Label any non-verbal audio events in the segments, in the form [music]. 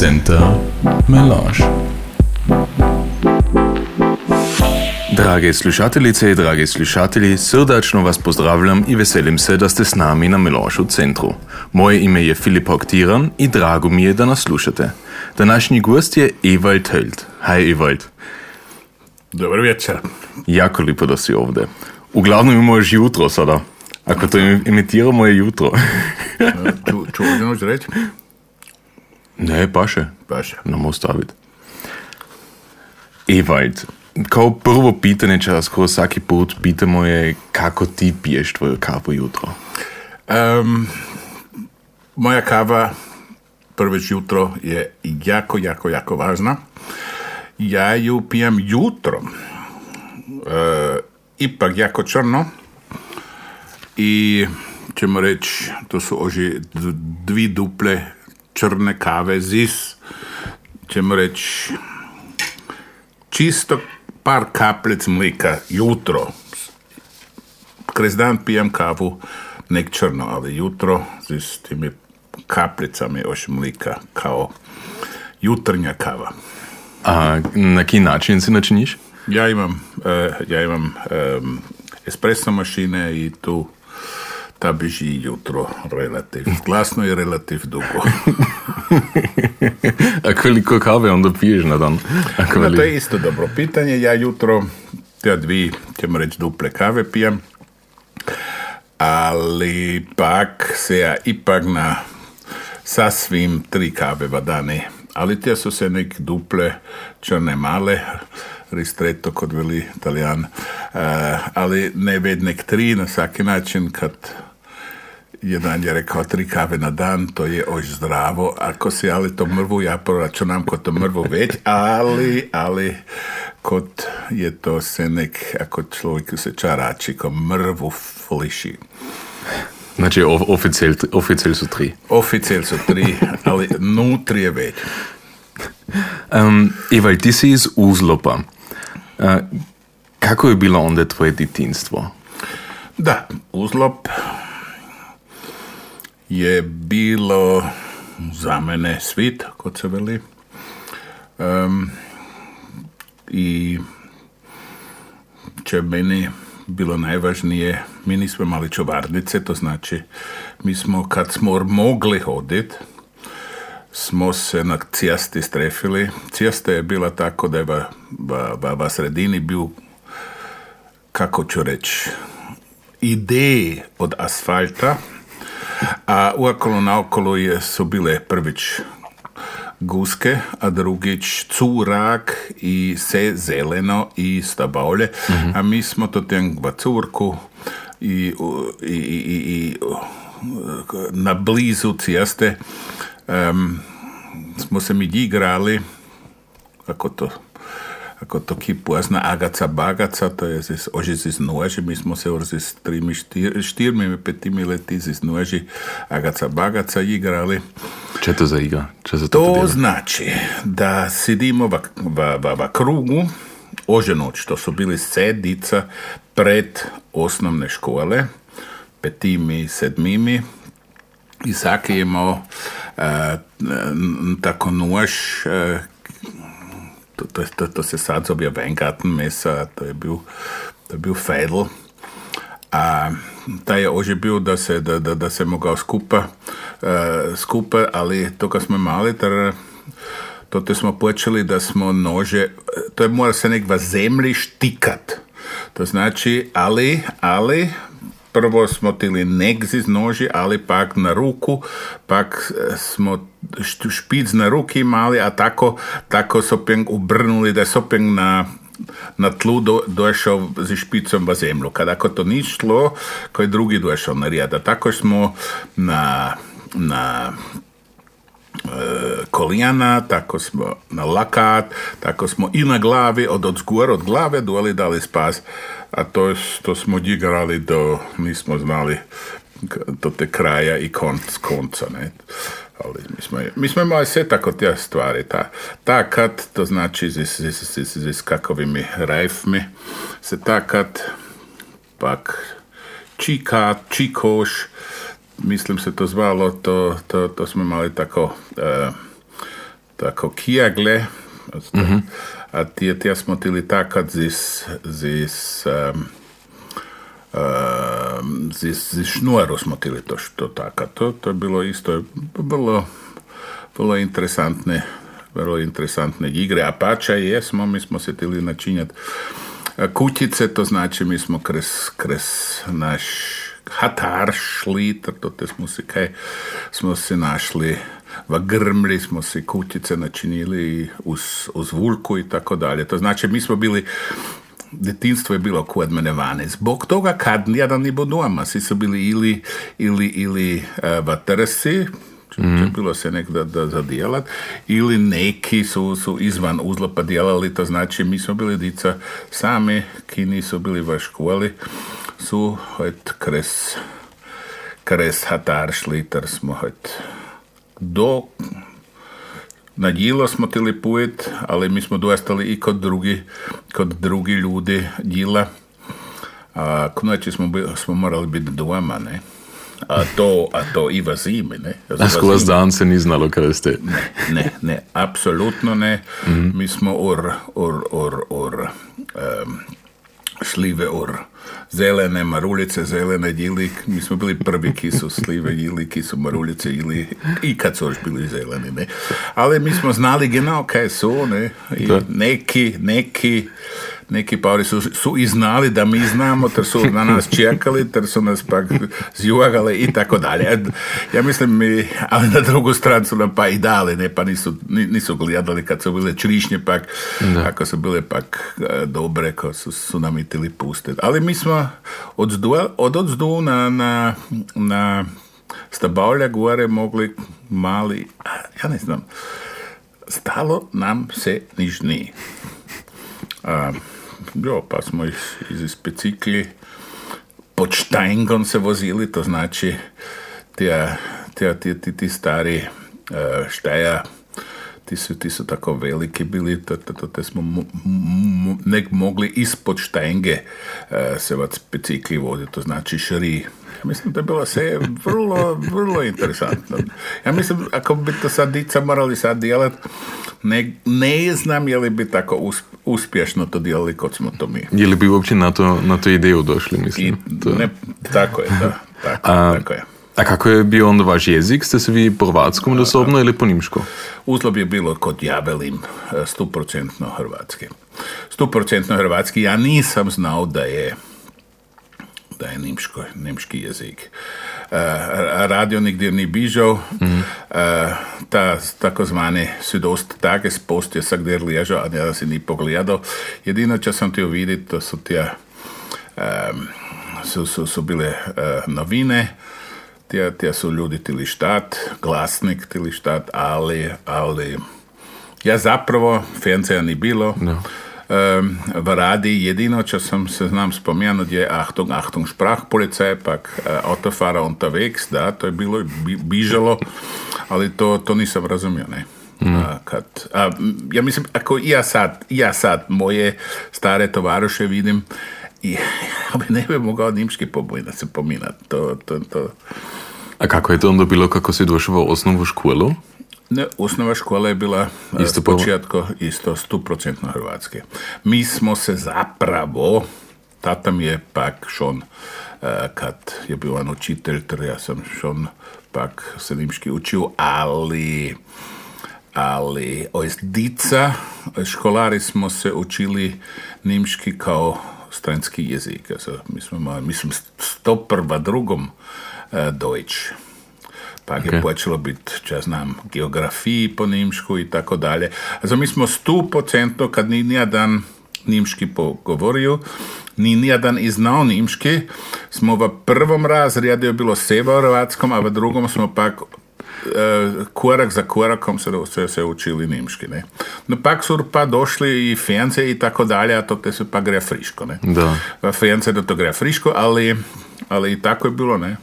Center Melange. Drage slušateljice i dragi slušatelji, srdačno vas pozdravljam i veselim se da ste s nami na Melange u centru. Moje ime je Filip Hoktiran i drago mi je da nas slušate. Današnji gost je Ewald Höld. Hi Ewald. Dobar večer. Jako lipo da si ovdje. Uglavnom imaš jutro sada. Ako to imitiramo je jutro. Ču, čuvaš reći? Ne, paše. Paše. Namo staviti. Ewald, kao prvo pitanje, če vas skoro svaki put pitamo je kako ti piješ tvoju kavu jutro? Um, moja kava prvič jutro je jako, jako, jako važna. Ja ju pijem jutro. E, ipak jako črno. I ćemo reći, to su oži dvi duple črne kave zis. Ćemo reći, čisto par kapljic mlika jutro. Krez dan pijem kavu, nek črno, ali jutro s timi kapljicami još mlika kao jutrnja kava. A na koji način si načiniš? Ja imam, eh, ja imam espresso mašine i tu ta beži jutro relativ glasno i relativ dugo. [laughs] A koliko kave onda piješ na dan? Ako No, to je isto dobro pitanje. Ja jutro te dvi, ćemo reći, duple kave pijem. Ali pak se ja ipak na sasvim tri kave vadane. Ali te su se nek duple črne male, ristretto kod veli italijan. Eh, ali ne ved nek tri na svaki način kad jedan je rekao tri kave na dan, to je ož zdravo. Ako si ali to mrvu, ja proračunam kod to mrvu već, ali, ali kod je to se nek, ako človek se čarači, ko mrvu fliši. Znači, of, oficiel, oficiel su tri. Oficel su tri, ali nutri je već. Um, Ewald, ti si iz Uzlopa. Uh, kako je bilo onda tvoje djetinstvo? Da, uzlop je bilo za mene svit, kod se veli. Em, I će meni bilo najvažnije, mi nismo imali čuvarnice, to znači mi smo kad smo mogli hodit, smo se na cijasti strefili. Cijasta je bila tako da je va, va, va, sredini bio kako ću reći, ideje od asfalta, a uokolo naokolo je, su bile prvić guske, a drugić curak i se zeleno i stabaulje, a mi smo to curku i, u- i, i, i, u- na blizu cijeste em, smo se mi igrali kako to ako to pozna agaca bagaca, to je zis, oži zis noži, mi smo se orzi s trimi štir, štirmi, petimi leti zis noži agaca bagaca igrali. Če to za igra? Če za to, To znači da sidimo v, v, v, v krugu, ože noć, to su bili sedica pred osnovne škole, petimi, sedmimi, i svaki je imao e, n- tako nož, e, to, to, to, to se sad zove Weingarten mesa, to je bil, to je bil Fedl. A taj je ože bil, da se, da, da, da se mogao skupa, e, skupa, ali to kad smo mali, tar, to te smo počeli da smo nože, to je mora se nek v zemlji štikat. To znači, ali, ali, prvo smo tili nek z noži, ali pak na ruku, pak e, smo špic na ruki imali, a tako, tako so peng ubrnuli, da so peng na, na tlu do, došao z špicom v zemlju. Kad ako to ni šlo, ko je drugi došao na rijad. A tako smo na, na e, kolijana, tako smo na lakat, tako smo i na glavi, od od zgor, od glave doli dali spas, a to, to smo igrali do, nismo znali do te kraja i konc, konca, ne. Ali mi smo, mi smo imali sve tako te stvari. Ta, ta kad, to znači z, z, z, z kakovimi rajfmi, se ta kad pak čikat, čikoš, mislim se to zvalo, to, to, to smo imali tako, e, tako kijagle, a tije, tija smo tili takat zis, zis, um, um, zis, zis šnuaru smo tili to što taka. To, to je bilo isto vrlo, vrlo interesantne vrlo interesantne igre. A pača jesmo, mi smo se tili načinjati kutice, to znači mi smo kres, kres naš hatar šli, to te smo si kaj, smo se našli v grmli, smo si kutice načinili uz, uz vulku i tako dalje. To znači mi smo bili detinstvo je bilo kod mene vane. Zbog toga kad jedan ni doma, svi su bili ili, ili, ili uh, v trsi, mm. bilo se nek da, da zadjelat, ili neki su, su izvan uzlopa djelali, to znači mi smo bili dica sami, ki nisu bili v školi, su hojt kres, kres hatar šliter smo hojt do na djilo smo tili pujet, ali mi smo dostali i kod drugi, kod drugi ljudi djila. A k smo, smo morali biti doma, ne? A to, a to i v zimi, ne? Skozi dan se ni znalo, kaj ste? Ne, ne, ne, absolutno ne. Mm -hmm. Mi smo or, or, or, or um, šlive or zelene maruljice, zelene djili. Mi smo bili prvi ki su slive djili, ki su maruljice ili i kad su još bili zeleni, ne. Ali mi smo znali genau kaj su, ne. I neki, neki neki paori su, su i znali da mi znamo, ter su na nas čekali, ter su nas pak zjugali i tako dalje. Ja mislim mi, ali na drugu stranu su nam pa i dali, ne, pa nisu, nisu gledali kad su bile črišnje pak, da. ako su bile pak e, dobre, ko su, su nam itili pustiti. Ali mi smo od od odzdu na, na, na stabavlja gore mogli mali, ja ne znam, stalo nam se niš nije. Jo, pa smo iz, iz bicikli pod Štajngom se vozili, to znači tja, tja, ti, ti, stari uh, štaja, ti su, ti su tako veliki bili, to, to, to te smo m, m, nek mogli ispod Štajnge uh, se vac bicikli voziti, to znači šri Mislim da je bilo sve vrlo, vrlo interesantno. Ja mislim, ako bi to sad dica morali sad dijelat, ne, ne znam je li bi tako uspješno to dijelili kod smo to mi. Je li bi uopće na, to, na tu ideju došli, mislim? I, to... ne, tako je, da. Tako, A, tako je. A kako je bio onda vaš jezik? Ste se vi po hrvatskom dosobno ili po nimško? Uzlob je bilo kod ja velim stuprocentno hrvatski. Stuprocentno hrvatski. Ja nisam znao da je da je nemško, nemški jezik. Uh, radio nikdje ni bižal, mm. uh, ta takozvani südost tages post je gdje ležal, a ja si ni pogledal. Jedino, če sem ti videti, to so tja, um, so, so, so bile uh, novine, tja, tja su ljudi tili štat, glasnik tili štat, ali, ali ja zapravo, fenceja ni bilo, no v radi jedino, če sem se znam spomenuti, je Achtung, Achtung, Sprachpolizei, pak Autofahrer unterwegs, da, to je bilo, bi, bižalo, ali to, to nisam razumio, ne. Mm. A, kad, a, ja mislim, ako ja sad, ja sad moje stare tovaruše vidim, ja [laughs] bi ne bi mogao nimški pobojiti, se pominati. To, to, to. A kako je to onda bilo kako si došao u osnovu školu? Ne, osnova škola je bila e, isto početko isto stuprocentno hrvatske. Mi smo se zapravo, tata mi je pak šon, e, kad je bio on učitelj, ja sam šon pak se nimški učio, ali ali ojst dica, školari smo se učili nimški kao stranski jezik. mi smo, mislim, sto prva drugom e, Deutsch pa okay. je počelo biti, če znam, geografiji po nemšku i tako dalje. Also mi smo stupocentno, kad ni nijedan nimški pogovorio, ni nijedan i znao nimški, smo v prvom razredu bilo severohrvatskom, a v drugom smo pak uh, korak za korakom se, se, se učili nimški. Ne. No pak su pa došli i Fence i tako dalje, a to te se pa gre friško. Ne. Da. V Fence da to gre friško, ali, ali i tako je bilo, ne.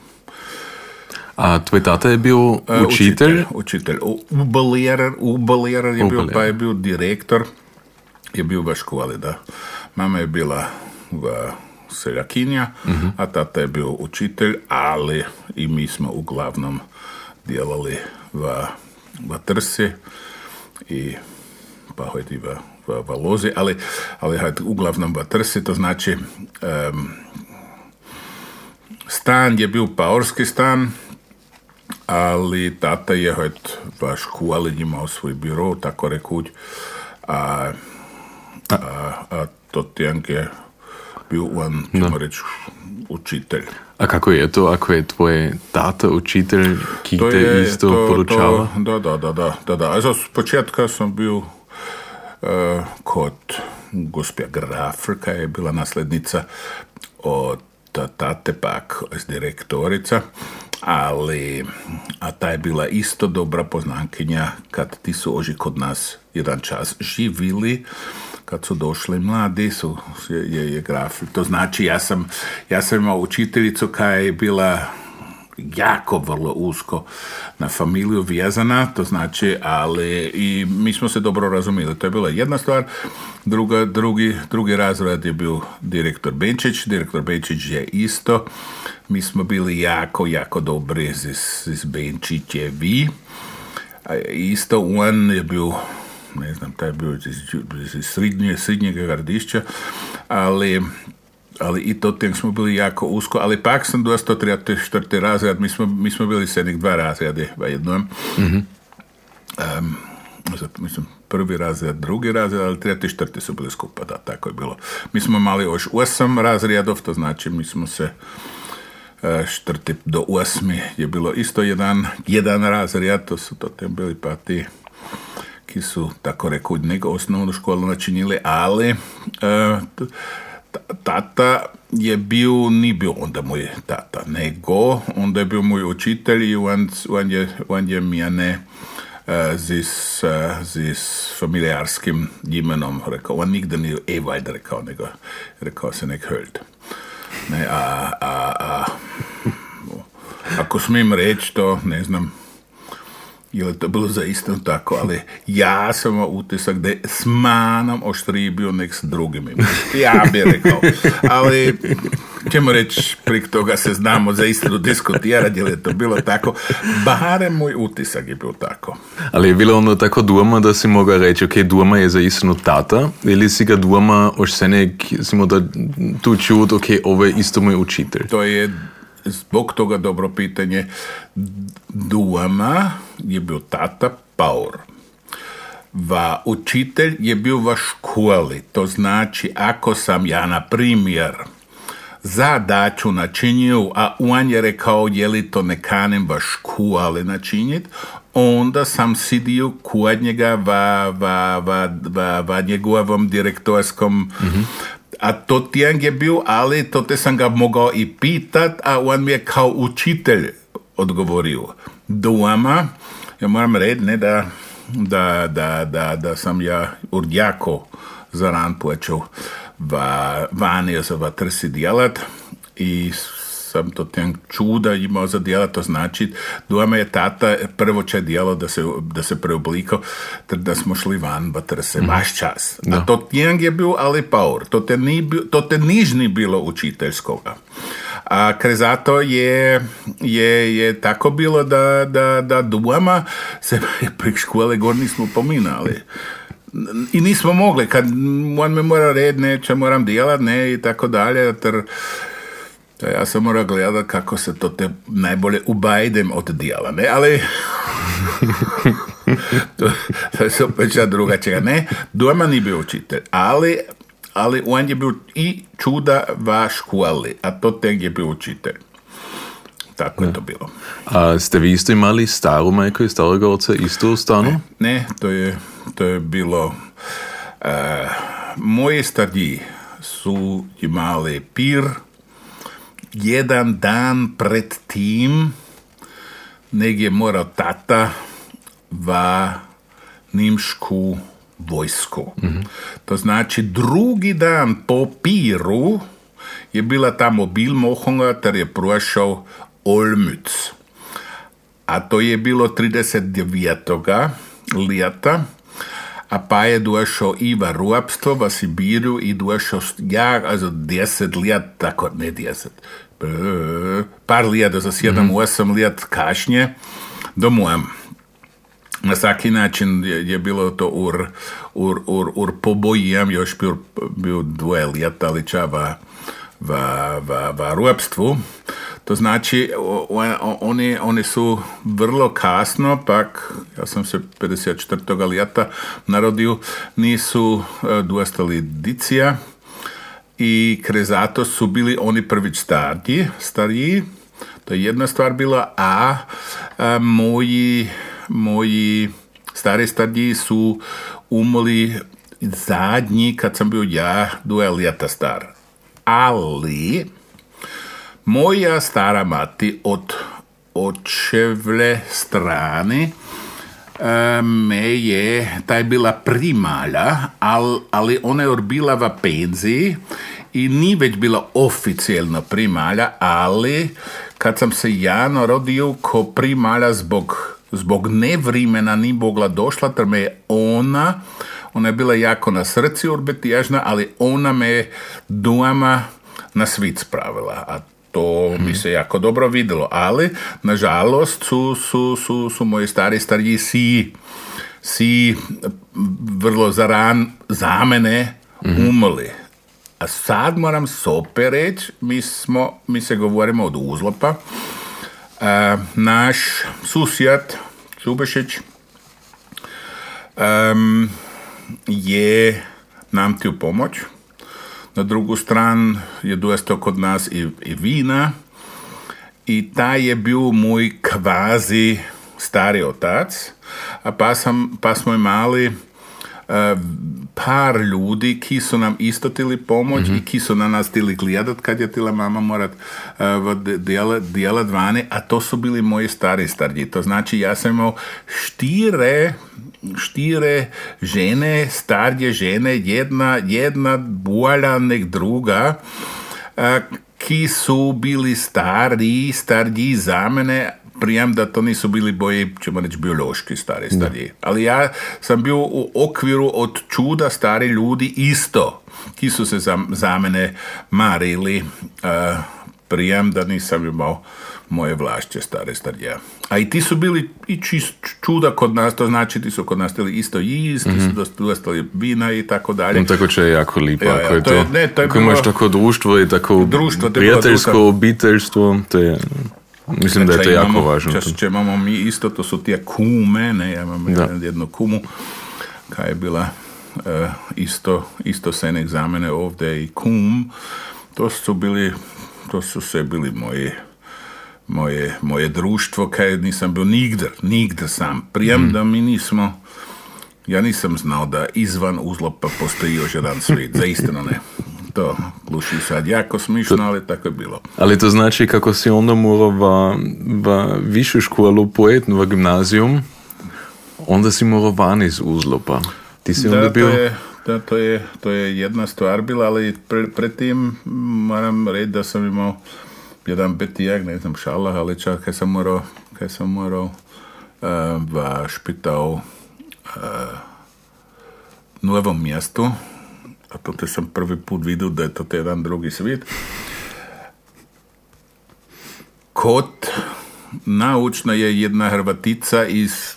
A tvoj tata je bil učitelj? Učitelj, učitelj. Ubalerer, ubalerer je bil, pa je bil direktor, je bil v školi, da. Mama je bila v seljakinja, uh mhm. -huh. a tata je bil učitelj, ali i mi smo uglavnom djelali v, v Trsi i pa hojde v, v, v Lozi, ali, ali hajde uglavnom v Trsi, to znači um, stan je bil paorski stan, ali tata je hojde v školi imao svoj biro, tako rekuć, a, a, a to je bil on, ćemo reći, učitelj. A kako je to, ako je tvoj tata učitelj, ki To te je isto to, podučava? To, da, da, da, da, da, da. Also, z početka sam bil uh, kod gospja Grafrka je bila naslednica od tate pak direktorica, ali a ta je bila isto dobra poznankinja kad ti su oži kod nas jedan čas živili, kad su došli mladi su je, je, je graf. To znači ja sam, ja sam imao učiteljicu koja je bila jako vrlo usko na familiju vezana, to znači, ali i mi smo se dobro razumjeli. To je bila jedna stvar. Druga, drugi, drugi razred je bio direktor Benčić. Direktor Benčić je isto. Mi smo bili jako, jako dobri z, z Benčićevi. Isto on je bio ne znam, taj je bio iz, iz srednje, srednjega gardišća, ali ali i to tem smo bili jako usko, ali pak sam dosta tretji, četvrti razred, mi smo, mi smo bili sednik dva razrede v jednom. Em, zato, mislim, prvi razred, drugi razred, ali tretji, četvrti su bili skupa, da, tako je bilo. Mi smo imali još osam razredov, to znači mi smo se e, četvrti do osmi je bilo isto jedan, jedan razred, to su to tem bili pa ti ki su, tako rekuć, nego osnovnu školu načinili, ali t- ta- tata je bil, ni bil onda moj tata, nego onda je bil moj učitelj i on, on, je, on je mene e, zis, e, zis familijarskim imenom rekao, on nigde nije Ewald rekao, nego rekao se nek Höld. Ne, a, a, a, [laughs] ako smijem reći to, ne znam, je li to bilo zaista tako, ali ja sam imao utisak da je s manom oštriji bio nek s drugim. Ja bi rekao. Ali, ćemo reći, prik toga se znamo za istinu diskutirati, je li je to bilo tako. Barem moj utisak je bio tako. Ali je bilo ono tako doma, da si mogao reći, ok, doma je za istinu tata, ili si ga doma už se nek, si da tu čut, ok, ovo je isto moj učitelj. To je zbog toga dobro pitanje. Doma je bil tata Paur. Va učitelj je bil v školi. To znači, ako sam ja, na primjer, zadaću načinil, a on je rekao, je li to ne kanem v školi načinit, onda sam sidio kod njega va, va, va, va, va njegovom direktorskom a to tijang je bil, ali to te sam ga mogao i pitat, a on mi je kao učitelj odgovorio. Doma, ja moram reći, ne da, da, da, da, da sam ja urđako zaran počeo va, vani za va trsi djelat i sam to ten čuda imao za djela, to znači doma je tata prvo će djelo da se, da se preoblikao, da smo šli van ba trse, vaš čas. A to tjeng je bil ali paur, to te, ni, to te nižni bilo učiteljskoga. A krezato je, je, je tako bilo da, da, da doma se [laughs] prek škole gor nismo pominali. I nismo mogli, kad on me mora red, neće moram djelat, ne, i tako dalje, ter to ja sam mora gledat kako se to te najbolje ubajdem od dijela, ne, ali to, [laughs] to je se opet sad drugačija, ne, doma nije bio učitelj, ali, ali on je bio i čuda va školi, a to tek je bio učitelj. Tako je to bilo. A ste vi isto imali staru majku i starog oca isto u stanu? Ne, to je, to je bilo... eh, moji stariji su imali pir jedan dan pred tim negdje morao tata va nimšku vojsku. To znači drugi dan po piru je bila tamo bilmohonga, ter je prošao Olmütz. A to je bilo 39. lijeta, a pa je došao i v ropstvo v Sibiru i došao, ja, also 10 let, tako, ne 10, par 7, 8 let kašnje, domov. na svaki je, bilo to ur, ur, ur, ur pobojem, još bil, bil dvoje leta ličava v, v. To znači, oni, oni su vrlo kasno, pak, ja sam se 54. leta narodio, nisu e, dostali dicija i krezato su bili oni prvič stariji, stariji, to je jedna stvar bila, a, a moji, moji stari stariji su umrli zadnji kad sam bio ja dvoje leta star. Ali moja stara mati od očevle strane me je, ta je bila primalja, ali ona je bila v penziji i ni već bila oficijelno primalja, ali kad sam se ja narodio ko primalja zbog, zbog nevrimena ni mogla došla, ter me je ona, ona je bila jako na srci urbetijažna, ali ona me je doma na svit spravila, a to mi se jako dobro vidjelo, ali nažalost su, su, su, su moji stari stariji si, si vrlo zaran za mene umrli. A sad moram sope reći, mi, smo, mi se govorimo od uzlopa. A, naš susjed Čubešić um, je nam ti u pomoć. Na drugu stranu je dosta kod nas i, i vina. I ta je bio moj kvazi stari otac. A pa, sam, pa smo imali uh, par ljudi ki su nam isto tili pomoć i ki su na nas tili gledat kad je tila mama morat uh, djelat, djelat vani, a to su bili moji stari starji. To znači ja sam imao štire štire žene, starje žene, jedna, jedna bolja nek druga, uh, ki su bili stari, starji za mene, prijem da to nisu bili boji, ćemo reći, biološki stari stariji. Ali ja sam bio u okviru od čuda stari ljudi isto, ki su se za, za mene marili, uh, prijem da nisam imao moje vlašće stare starija. A i ti su bili i čist čuda kod nas, to znači ti su kod nas tili isto jist, mm-hmm. ti su dostali vina i tako dalje. No, tako će je jako lipa. Ja, ja, ako je to to, je- ne, to je ako bilo- imaš tako društvo i tako Društvo, prijateljsko, obiteljstvo, to je, mislim da je to Če jako imamo, važno. Če, če imamo mi isto, to su tije kume, ne, ja imam Da. jednu kumu, kaj je bila eh, isto, isto senek za mene ovdje i kum, to su bili, to su sve bili moji moje, moje društvo, kaj nisam bio nigdje, nigdje sam. Prijem da mi nismo, ja nisam znao da izvan uzlopa postoji još jedan svijet, zaistino ne. [laughs] To gluši sad jako smišno, ali tako je bilo. Ali to znači kako si onda morao v, v višu školu pojet, v gimnazijum, onda si morao van iz uzlopa. Ti si onda Da, bio... to je, da, to je, to je jedna stvar bila, ali pre, predtim moram reći da sam imao jedan betijak, ne znam, šala, ali čak kaj sam morao, kaj sam morao uh, v špitao uh, novom mjestu, Tudi sem prvi put videl, da je to en drugi svet. Kot naučna je jedna Hrvatica iz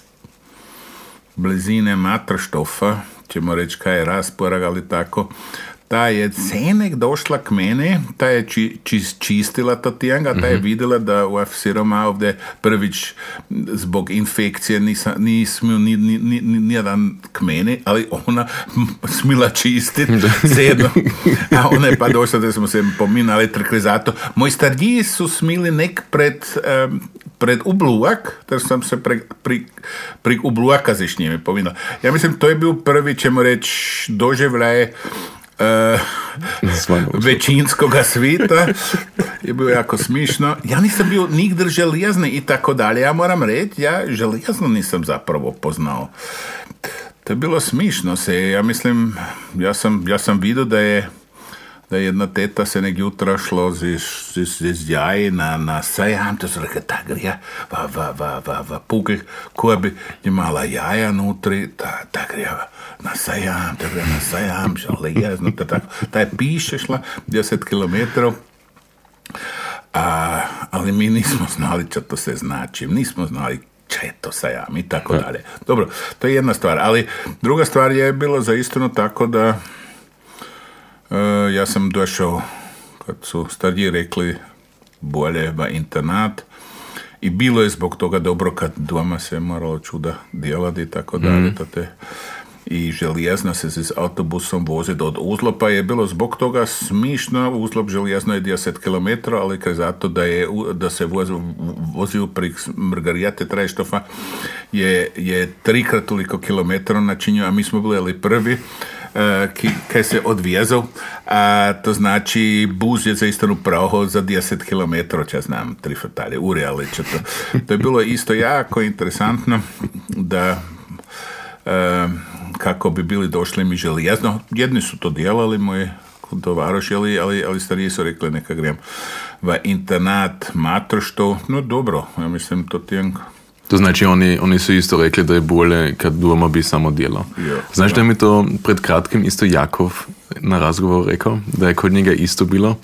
blizine Matrštofa, če mu rečemo, kaj je razporag ali tako. Ta je cenek došla k meni, ta je či, čis- čistila to tijanga, ta je vidjela da u siroma ovdje prvič zbog infekcije nisam, ni smio ni, ni, ni, ni, nijedan k meni, ali ona smila čistit sedno. [laughs] A ona je pa došla da smo se pominali trkli zato. Moji stariji su smili nek pred, em, pred ubluak, ter sam se pre, pri, pri ubluaka z njimi. Ja mislim, to je bil prvi, ćemo reći, doživljaj. [laughs] većinskoga svita je bilo jako smišno. Ja nisam bio nigdje željezni i tako dalje. Ja moram reći, ja željezno nisam zapravo poznao. To je bilo smišno se. Ja mislim, ja sam, ja sam vidio da je da je jedna teta se nek jutra šlo z, z, z, z jaji na, na sajam, to se rekao, tak grija, va, va, va, va, va, pukaj, koja bi imala jaja nutri, ta, ta grija na sajam, ta grija na sajam, železno, ta, tako, ta je piše šla 10 kilometrov, a, ali mi nismo znali čo to se znači, nismo znali četo sajam i tako dalje. Dobro, to je jedna stvar, ali druga stvar je bilo zaistinu tako da e, ja sam došao kad su stariji rekli bolje va internat. I bilo je zbog toga dobro kad doma se moralo čuda djelati i tako dalje, to te i željezno se s autobusom vozi do Uzlopa. Je bilo zbog toga smišno, Uzlop željezno je 10 km, ali kaj zato da, je, da se vozi, vozio pri Margarijate Trajštofa je, je trikrat toliko kilometara načinio, a mi smo bili prvi ki, kaj se odvijezal. A, to znači, buz je za istinu pravo za 10 km, če znam, tri fatalje, ure, ali če to. To je bilo isto jako interesantno da e, kako bi bili došli mi željezno. Jedni su to djelali, moji tovaroši, ali, ali, ali stariji su rekli neka grem v internat matrošto. No dobro, ja mislim to tijem To znači oni, oni su isto rekli da je bolje kad doma bi samo djelao. Jo, Znaš da mi to pred kratkim isto Jakov na razgovoru rekao, da je kod njega isto bilo?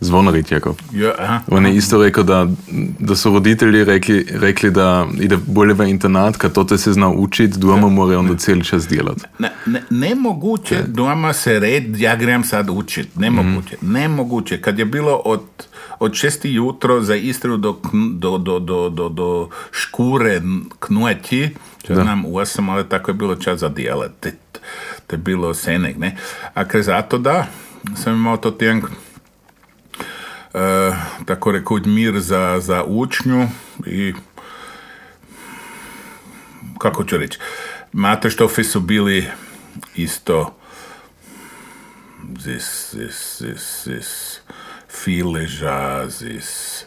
Zvonarit Jakov. Ja, aha. On je isto rekao da, da su roditelji rekli, rekli da ide bolje v internat, kad to se zna učit, doma mora onda cijeli čas djelat. Ne, ne, nemoguće doma se red, ja grem sad učit, nemoguće, nemoguće. Kad je bilo od, od šesti jutro za Istru do, do, do, do, do, do škure knueti, če znam u osam, ali tako je bilo čas za djelat. To, to je bilo senek, ne? A kaj zato da, sam imao to tjenk, e, tako rekoč mir za, za učnju i kako ću reći, Mateštofi su bili isto zis, zis, zis, zis fileža, zis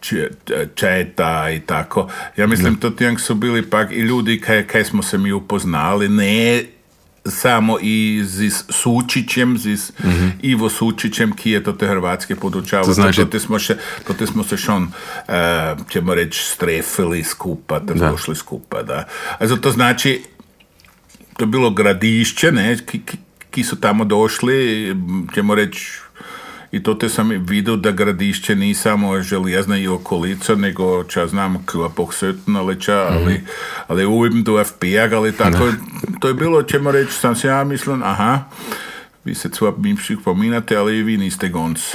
če- četa i tako. Ja mislim, to tijank su bili pak i ljudi kaj, kaj smo se mi upoznali, ne samo i s Sučićem, s Ivo Sučićem, ki je to te Hrvatske podučavao. To znači- to, te smo, še, to te smo se šon, e, ćemo reći, strefili skupa, te Da. došli skupa, da. A zato znači, to je bilo gradišće, ne, ki, ki, ki su tamo došli, ćemo reći, i to te sam vidio da gradišće ni samo željezna i okolica, nego ča znam Klapohsötna leča, ali, ali uvijek do FPG, ali tako, to je bilo, ćemo reći, sam se ja mislim, aha, vi se cva bivših pominate, ali i vi niste gonc. E,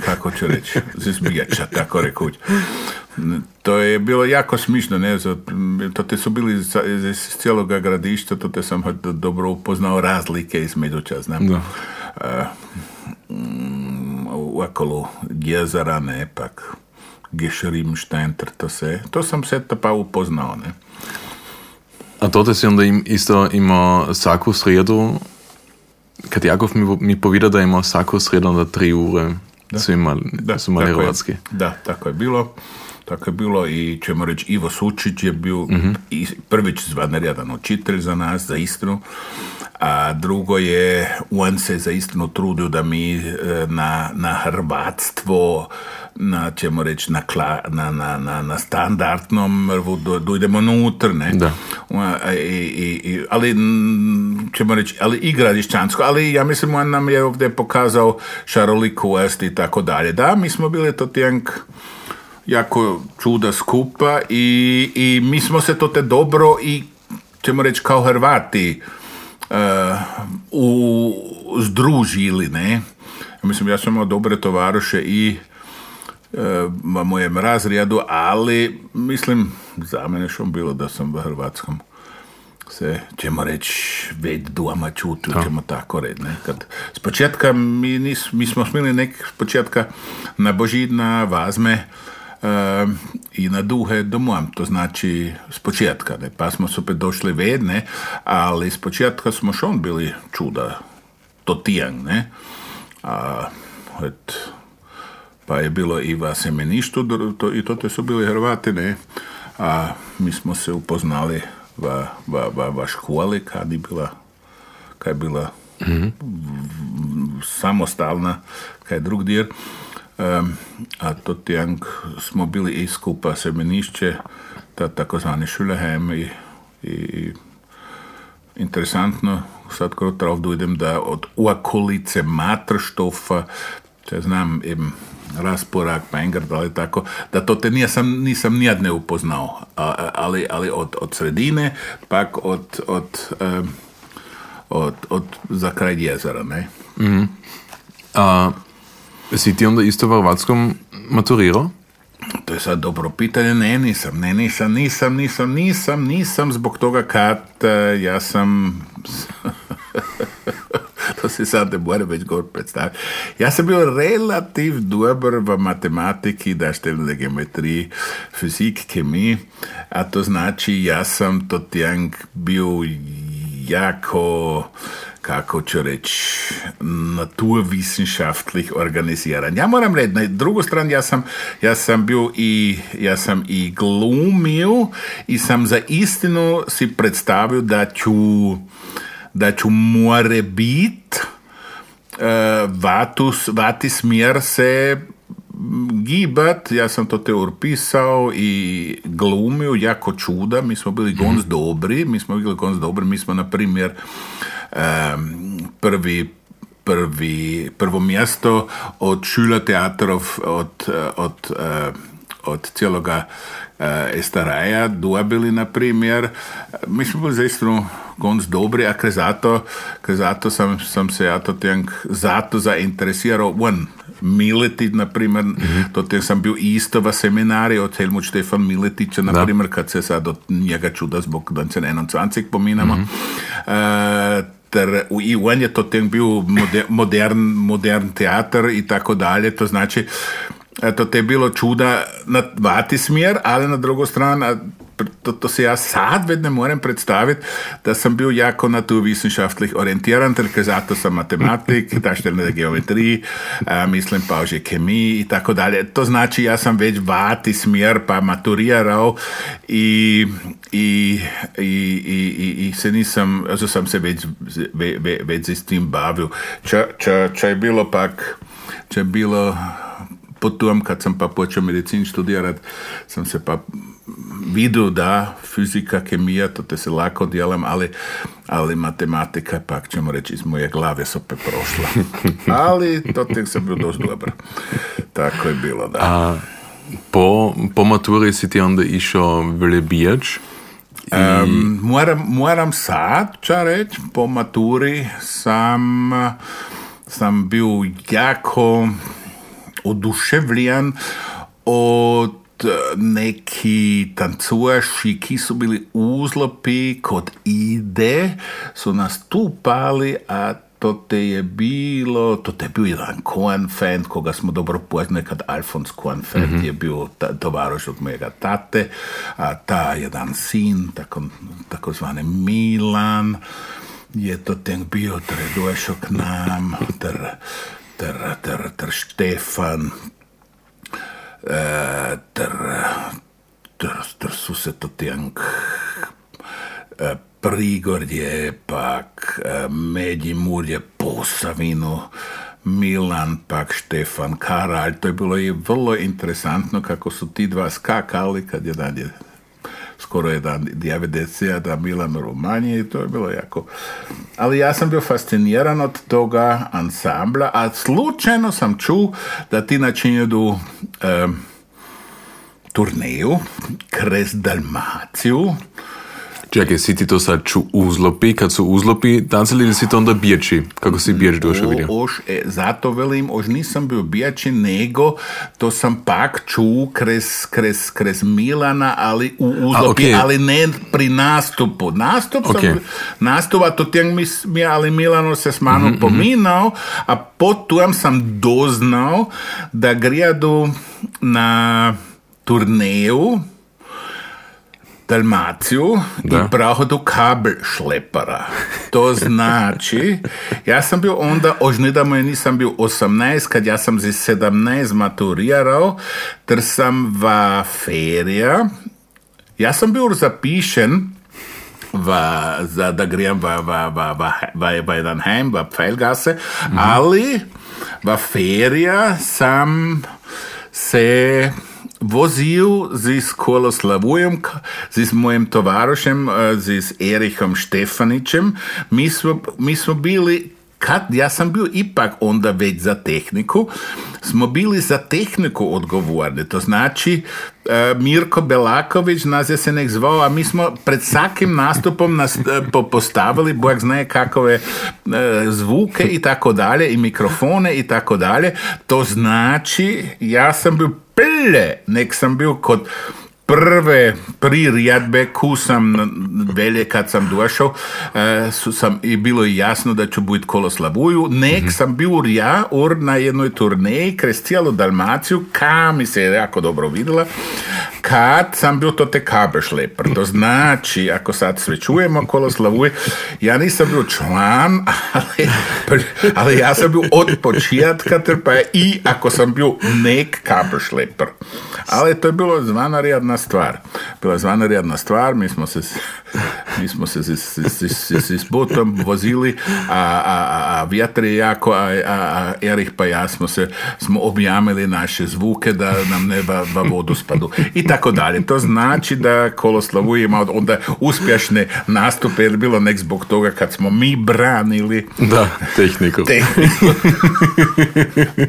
kako ću reći, zizbijača, tako rekuć. To je bilo jako smišno, ne, za- to te su bili iz iz cijeloga gradišta, to te sam do- dobro upoznao razlike između ča, znam. Da. U okolo jezera, ne, pak Gešerimštenter, to se, to sam se pa upoznao, ne. A to si onda im isto imao svaku sredu, kad Jakov mi, mi povida da imao svaku sredu onda tri ure su imali, su imali tako je. hrvatski. Da, tako je bilo. Tako je bilo i ćemo reći Ivo Sučić je bio i prvić zvan jedan učitelj za nas, za Istru, a drugo je, on se za Istinu trudio da mi e, na, na hrvatstvo, na, ćemo reći, na, kla, na, na, na, na standardnom dojdemo unutar, ne? Da. I, i, i, ali ćemo reći, ali i gradišćansko, ali ja mislim on nam je ovdje pokazao šarolikost i tako dalje. Da, mi smo bili to tjenk jako čuda skupa i, i mi smo se to te dobro i ćemo reći kao Hrvati uh, u, združili, ne? Mislim, ja sam imao dobre tovaroše i u mojem razredu, ali mislim, za mene što bilo da sam u Hrvatskom se, ćemo reći, već doma čuti, ćemo tako reći. Ne? Kad, s početka mi, nis, mi smo smili nek s početka na Božidna vazme i na duhe domov, to znači s početka, ne? pa smo se opet došli ved, ne? ali s početka smo šon bili čuda, to tijang, ne? A, et, pa je bilo i va semeništu, dr- to, i to te su bili Hrvati, ne? A mi smo se upoznali va, va, va, va školi, kad je bila, kad je bila v- samostalna, kaj drug dir. Um, a to tjang smo bili i skupa semenišće, ta takozvani Šulehem i, i, interesantno, sad ko pravdu idem da od u okolice Matrštofa, če znam, im Rasporak, Pengard, ali tako, da to te nisam, nisam nijad ne upoznao, a, ali, ali od, od sredine, pak od, od, um, od, od za kraj jezera, ne. A si onda isto v Hrvatskom maturirao? To je sad dobro pitanje, ne nisam, ne nisam, nisam, nisam, nisam, nisam, zbog toga kad e, ja sam, [laughs] to se sad ne moram već govor predstaviti, ja sam bio relativ dobar v matematiki, daštelne geometriji, fizik, kemiji, a to znači ja sam to tjang bio jako kako ću reći, naturwissenschaftlich organiziran. Ja moram reći, na drugu stranu ja sam, ja sam bio i, ja sam i glumio i sam za istinu si predstavio da ću, da ću more bit uh, vatus, vati smjer se gibat, ja sam to te pisao i glumio jako čuda, mi smo bili gonz dobri, mi smo bili gonz dobri, mi smo na primjer prvi prvi, prvo mjesto od šula teatrov od, od, od cijeloga Estaraja dobili, na primjer. Mi smo bili zaistinu gonc dobri, a kaj zato, kaj zato sam, sam se ja to tjank zato zainteresirao on Miletit, na primjer, mm-hmm. to te sam bio isto v seminari od Helmut Štefan Miletića, na Da. primjer, kad se sad od njega čuda zbog 1921 pominamo. E, ter, I on je to tem bil moder, modern, modern teater i tako dalje, to znači to te je bilo čuda na vati smjer, ali na a pr- to, to se ja sad već ne moram predstaviti, da sam bio jako naturwissenschaftlich orientiran, ker zato sam matematik, daštelne geometriji, a, mislim pa už kemiji i tako dalje. To znači ja sam već vati smjer pa maturirao i, i, i, i, i, i se nisam, also sam se već, ve, ve, već s tim bavio. Če, če, če je bilo pak, če je bilo potom, kad sam pa počeo medicin študirat, sam se pa vidio da fizika, kemija, to te se lako djelam, ali, ali matematika, pak ćemo reći, iz moje glave se opet prošla. [laughs] ali to tek sam bio dosta dobar. Tako je bilo, da. A po, po maturi si ti onda išao v Lebijač? Um, moram, moram sad, ča reći, po maturi sam, sam bio jako oduševljen od neki tancuaši ki su bili uzlopi kod ide su nastupali a to te je bilo, to te je bio jedan Cohen koga smo dobro poznali kad Alfons Cohen je bio ta, tovaroš od mojega tate, a ta jedan sin, tako, takozvani Milan, je to ten bio, ter je došao k nam, ter, ter, ter, ter Štefan, tr, tr, tr susetotjank e, Prigorje, pak e, Medimurje, Posavinu, Milan, pak Štefan Karalj. To je bilo i vrlo interesantno kako su ti dva skakali kad je nadje skoro jedan diabedecija da Milan u Romaniji i to je bilo jako. Ali ja sam bio fasciniran od toga ansambla, a slučajno sam čuo da ti načinju em, turneju krez Dalmaciju. Čekaj, si ti to sad ču uzlopi, kad su uzlopi tancali ili si to onda biječi? Kako si bijeć došao vidio? O, Ož, e, zato velim, ož nisam bio bijači, nego to sam pak čuo krez, krez, krez Milana, ali u uzlopi, okej. ali ne pri nastupu. Nastup sam, Okej. nastup, a to tijeng mi, mi, ali Milano se s mano pominao, a potom sam doznao da grijadu na turneju Dalmaciju Da. i prahodu kabel šlepara. To znači, ja sam bio onda, ožnidamo nisam bio 18, kad ja sam za 17 maturirao, ter sam va ferija, ja sam bio zapišen va, za da grijem va, va, va, va, va, va jedan heim, va Pfeilgasse, ali va ferija sam se vozil z Koloslavujem, z mojim tovarošem, z Erichom Štefanićem. Mi smo, mi smo bili kad ja sam bio ipak onda već za tehniku, smo bili za tehniku odgovorni. To znači, Mirko Belaković nas je se nek zvao, a mi smo pred svakim nastupom nas e, postavili, bojak znaje kakove e, zvuke i tako dalje, i mikrofone i tako dalje. To znači, ja sam bio plje, nek sam bio kod prve pririjadbe ku sam velje kad sam došao e, su sam i bilo je jasno da ću biti koloslavuju nek mm-hmm. sam bio ja or na jednoj turneji kroz cijelu Dalmaciju ka mi se jako dobro vidjela kad sam bio to te kabešleper to znači ako sad sve čujemo koloslavuje ja nisam bio član [laughs] ali, ali ja sam bio od početka trpa i ako sam bio nek kabešleper ali to je bilo zvana riadna stvar. Bila je zvana riadna stvar, mi smo se, mi smo se s, botom vozili, a, a, a vjetar je jako, a, a, Erich pa ja smo se smo objamili naše zvuke da nam ne va, va vodu spadu i tako dalje. To znači da Koloslavu ima onda uspješne nastupe jer bilo nek zbog toga kad smo mi branili da, tehniku. tehniku.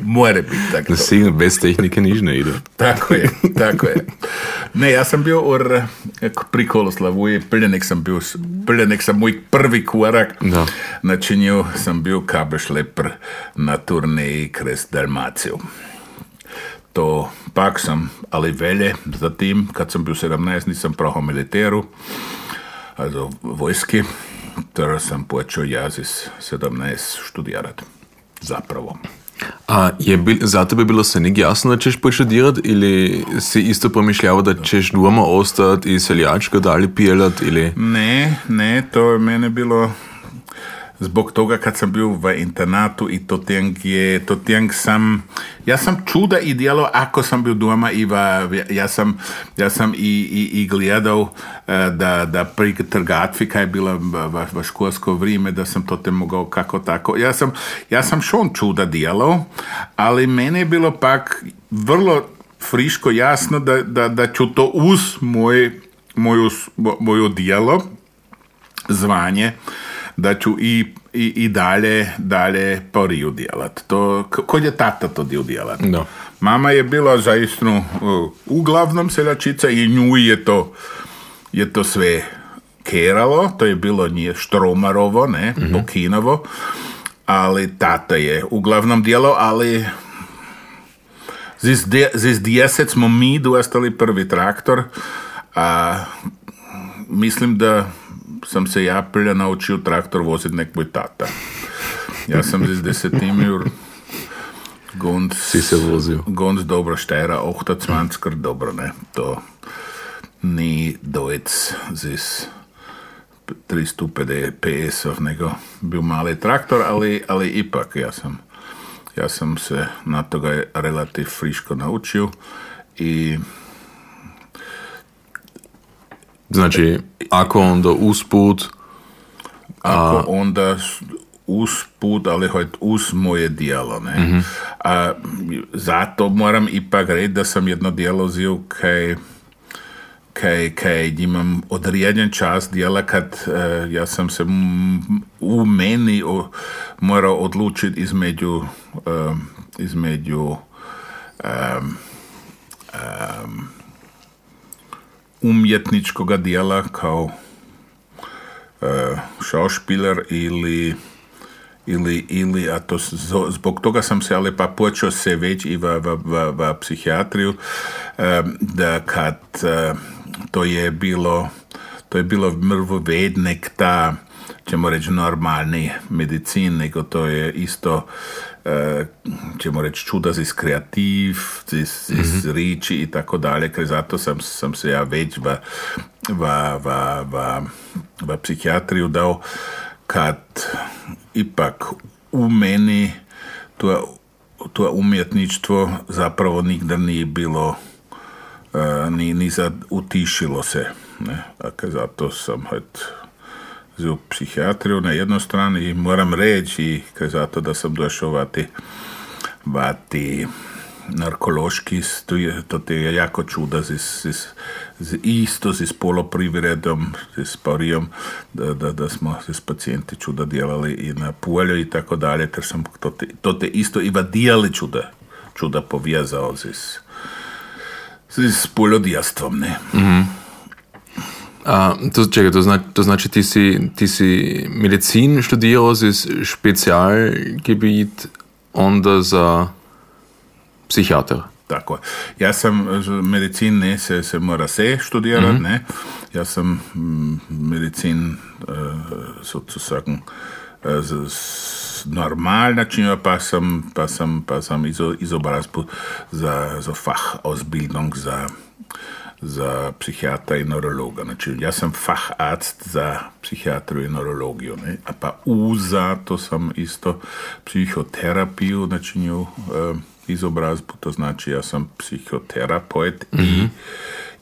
[laughs] More biti tako. Bez tehnike niš ne ide. Tako je, tako je. Ne, ja sam bio or, pri Koloslavu i nek sam bio, nek sam moj prvi korak da. načinio, sam bio kabešleper na turneji kres Dalmaciju. To pak sam, ali velje, zatim, kad sam bio 17, nisam prohao militeru, also vojski, ter sam počeo jazis 17 študirat. Zapravo. A je bil, za tebe bilo se nek jasno, da češ poštudirati ili si isto pomišljal, da češ doma ostati i seljačko dalje pijelati ili... Ne, ne, to je mene bilo zbog toga kad sam bio v internatu i to tjeng je, to tjeng sam, ja sam čuda i djelo ako sam bio doma i va, ja sam, ja sam i, i, i gledao e, da, da pri trgatvi kaj je bila va, va školsko vrijeme da sam to te mogao kako tako. Ja sam, ja sam šon čuda djelo, ali mene je bilo pak vrlo friško jasno da, da, da ću to uz moj, moju, moju djelo zvanje da ću i, i, i dalje, dalje poriju djelat. To, kod je tata to dio djelat. No. Mama je bila zaistinu uglavnom seljačica i nju je to, je to sve keralo, to je bilo nije štromarovo, ne, mm-hmm. Bokinovo, ali tata je uglavnom dijelo, ali zis deset smo mi dostali prvi traktor, a mislim da sam se ja prije naučio traktor voziti nek moj tata. Ja sam iz desetimi ur Gond si se vozio. Gond dobro štera, ohta cvanskr dobro, ne. To ni dojec zis 350 PS-ov, nego bil mali traktor, ali, ali ipak ja sam ja sam se na toga relativ friško naučio i Znači, ako onda usput... Ako onda usput, ali hoj uz moje dijelo, ne. Mm-hmm. A, zato moram ipak reći da sam jedno dijelo zio kaj kaj, kaj imam određen čas dijela kad uh, ja sam se u meni o, morao odlučiti između uh, između um, um, umjetničkoga dijela kao e, šaušpiler ili ili, ili, a to zbog toga sam se ali pa počeo se već i va, va, va, va psihijatriju e, da kad e, to je bilo to je bilo mrvo vednek ta ćemo reći normalni medicin, nego to je isto ćemo reći čuda iz kreativ, iz, iz riči i tako dalje, ker zato sam, sam se ja već v, v, v, v, v psihijatriju dao kad ipak u meni to, to umjetništvo zapravo nigdje nije bilo ni, ni za, utišilo se. Ne? Dakle, zato sam het, u psihijatriju na jednoj strani i moram reći, zato da sam došao vati, vati narkološki, to je, jako čuda z, z, z isto, z poloprivredom, z parijom, da, da, da smo s pacijenti čuda djelali i na polju i tako dalje, ter sam to te, to te isto i vadijali čuda, čuda povezao z, z poljodjastvom, ne. Mhm. A, to, čekaj, to, znači, to znači ti si, ti si medicin študirao z specialgebiet onda za psihijater. Tako je. Ja sam medicin ne se, se mora se študirati, mm -hmm. ne. Ja sam mm, medicin uh, sozusagen z normal načinio, pa sam, pa sam, pa sam izo, izobrazbu za, za Fachausbildung za za psihijatra i neurologa. Znači, ja sam faharzt za psihijatriju i neurologiju. Ne? A pa uza to sam isto psihoterapiju načinio uh, izobrazbu, to znači ja sam psihoterapeut mm -hmm. i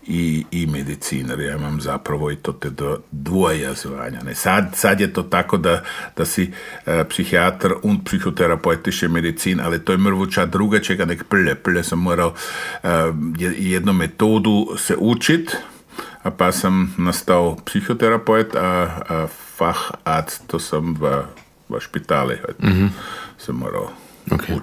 i, i medicinar. Ja imam zapravo i to te do, dvoje zvanja. Ne? Sad, sad je to tako da, da si uh, psihijatar und psihoterapeutiše medicin, ali to je mrvuča druga čega nek prlje. Prlje sam morao uh, jednu metodu se učit, a pa sam nastao psihoterapeut, a, a facharzt to sam v, v špitali. Mm -hmm. Sam morao Okay.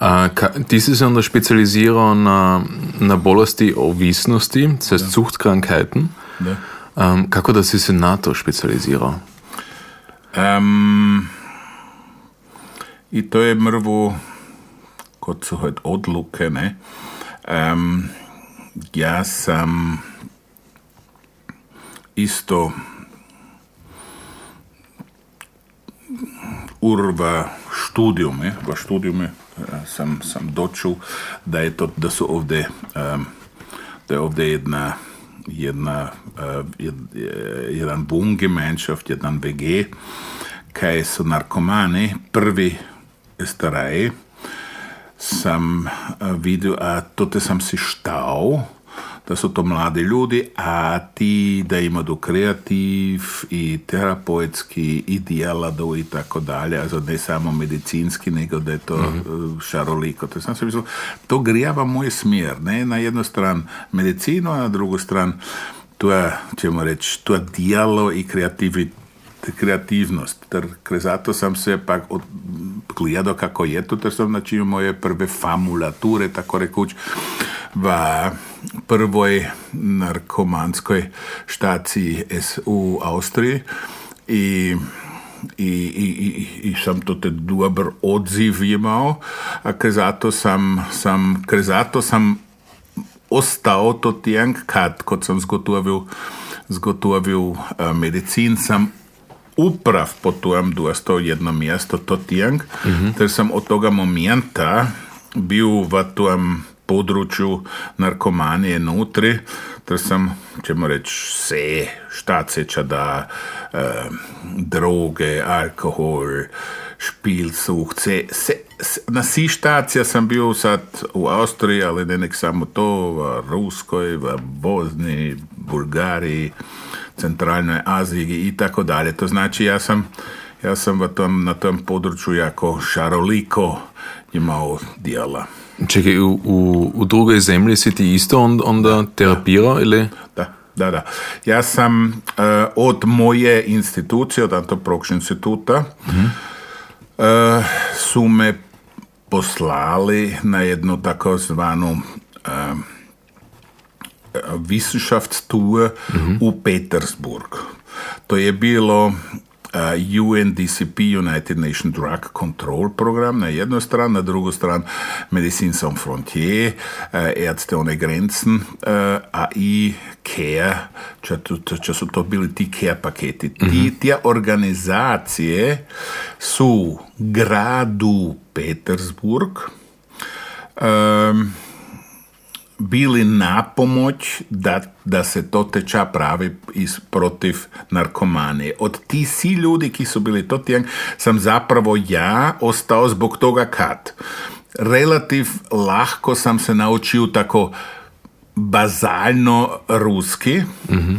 Uh, ti si se onda specializiral na, na bolesti ovisnosti, to je Zuchtkrankheiten. Da. Um, kako da si se na to specializiral? Um, I to je mrvu, kot so hojt odluke, ne? Um, ja sam isto urva študijume, v študijume sam, sam dočul, da je to, da su ovdje, um, da je ovdje jedna, jedna, uh, jed, jedan Wohngemeinschaft, jedan WG, kaj su narkomani, prvi staraji, sam vidio, a tote sam si štao, da su to mladi ljudi, a ti da imaju kreativ i terapeutski i dijalado i tako dalje, also ne samo medicinski, nego da je to mm -hmm. šaroliko. To sam se mislio, to grijava moj smjer, ne na jednu stranu medicinu, a na drugu stranu to je, ćemo reći, to je dijalo i kreativit, kreativnost. Ter, zato sam se pak od, gledao kako je to, ter sam načinio moje prve famulature, tako rekuć, v prvoj narkomanskoj štaciji u Austriji i i, i, i, i sam to te dober odziv imao, a ker zato sam, sam, ker zato sam ostal to tjeng, kad, kot sam zgotovil, zgotovil uh, medicin, sam uprav potujem do jedno mjesto, to tjeng, mm -hmm. ter sam od toga momenta bil v tom području narkomanije notri, ter sem, ćemo reći, vse štaceća da eh, droge, alkohol, špilsuh, vse, vse, na si štacija sam bio sad u Austriji, ali ne nek samo to, v Ruskoj, v Bosni, Bulgariji, centralnoj Aziji i tako dalje. To znači ja sam ja sam v tom, na tom području jako šaroliko imao dijela. Čekaj, v, v, v drugej zemlji si ti isto on, onda terapiral? Da, da, da, da. Ja sam uh, od moje institucije, od Antoprokš instituta, -hmm. uh, su me poslali na jednu takozvanu uh, Wissenschaftstour mm -hmm. u Petersburg. To je bilo UNDCP, United Nations Drug Control Program na jednu stranu, na drugu stranu Medicine Sans Frontier, Ärzte ohne Grenzen, uh, a i CARE, če su to bili ti CARE paketi. Ti, tija organizacije su gradu Petersburg um, bili na pomoć da, da se to teča pravi iz, protiv narkomanije. Od ti si ljudi ki su bili to tijang, sam zapravo ja ostao zbog toga kad. Relativ lahko sam se naučio tako bazalno ruski, mm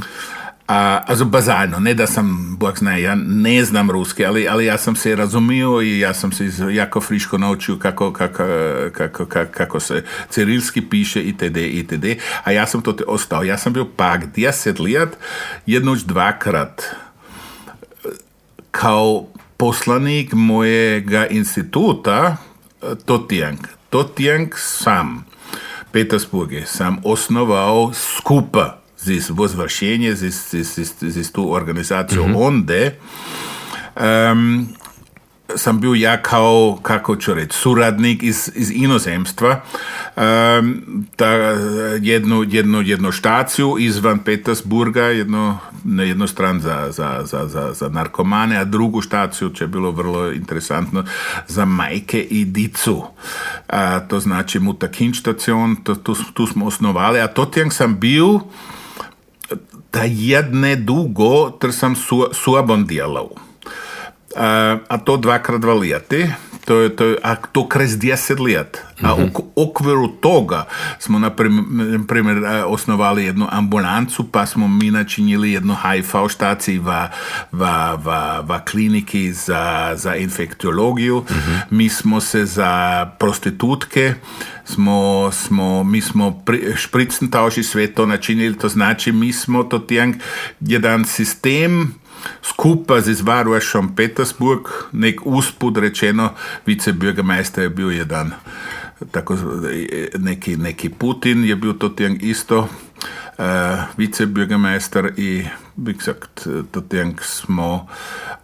A, also bazalno, ne da sam, Bog zna, ja ne znam ruski, ali, ali ja sam se razumio i ja sam se jako friško naučio kako, kako, kako, kako, se cirilski piše itd. itd. A ja sam to te ostao. Ja sam bio pak 10 let, jednoć dvakrat kao poslanik mojega instituta Totjang. Totjang sam, Petersburge, sam osnovao skupa z возвращение, z, z, z, z tu organizaciju mm -hmm. onde, um, sam bio ja kao, kako ću reći, suradnik iz, iz inozemstva, um, ta jednu, jednu, jednu štaciju izvan Petersburga, jedno, na jednu stran za, za, za, za, za narkomane, a drugu štaciju će bilo vrlo interesantno za majke i dicu. A, to znači Mutakin štacion, to, tu, tu smo osnovali, a to sam bio da jedne dugo, ter sam su, suabon djelal. A, a to dvakrat dva lijeti, to je, to je, a to krez 10 let. A u okviru toga smo, na primjer, osnovali jednu ambulancu, pa smo mi načinili jednu HIV štaciju v, v, v, v kliniki za, za infektiologiju. Mi smo se za prostitutke, smo, smo, mi smo špricentauši sveto načinili, to znači mi smo to jedan sistem Skupaj z izvarušom Petersburg, nek uspod rečeno, vicebürgermeister je bil jedan, tako neki, neki Putin je bil to tjeng isto, uh, vicebürgermeister i, bi gesagt, to tjeng smo,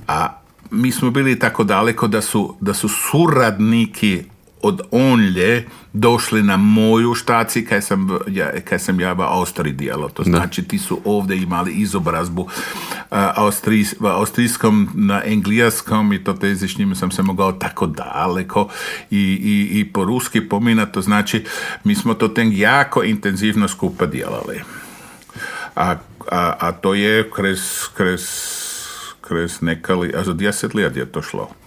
a mi smo bili tako daleko da su, da su suradniki od onlje došli na moju štaciju kaj sam, ja, kaj sam ja v Austriji dijelo. To znači ti su ovdje imali izobrazbu uh, Austrij, v austrijskom na engleskom i to tezi s njima sam se mogao tako daleko i, i, i po ruski pomina. To znači mi smo to ten jako intenzivno skupa djelali. A, a, a to je kres, kres, kres nekali, a za 10 let je to šlo.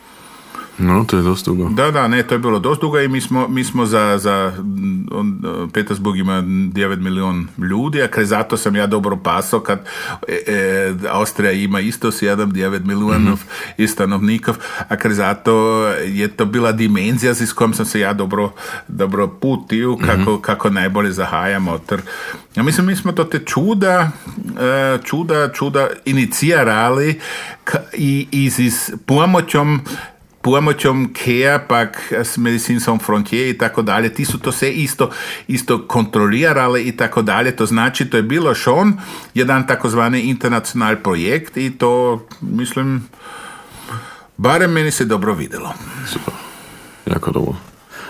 No, to je dosta dugo. Da, da, ne, to je bilo dosta dugo i mi smo, mi smo za, za on, Petersburg ima 9 milion ljudi, a kraj zato sam ja dobro pasao kad e, e, Austrija ima isto 7-9 milijonov mm -hmm. stanovnikov, a kraj zato je to bila dimenzija s kojom sam se ja dobro, dobro putio kako, mm -hmm. kako najbolje zahajamo. Ter, ja mislim, mi smo to te čuda, e, čuda, čuda inicijarali i, i s pomoćom pomoćom KEA, pak s Medicine Sans Frontier i tako dalje, ti su to sve isto, isto kontrolirali i tako dalje. To znači, to je bilo šon jedan takozvani internacionalni projekt i to, mislim, barem meni se dobro vidjelo. Super, jako dobro.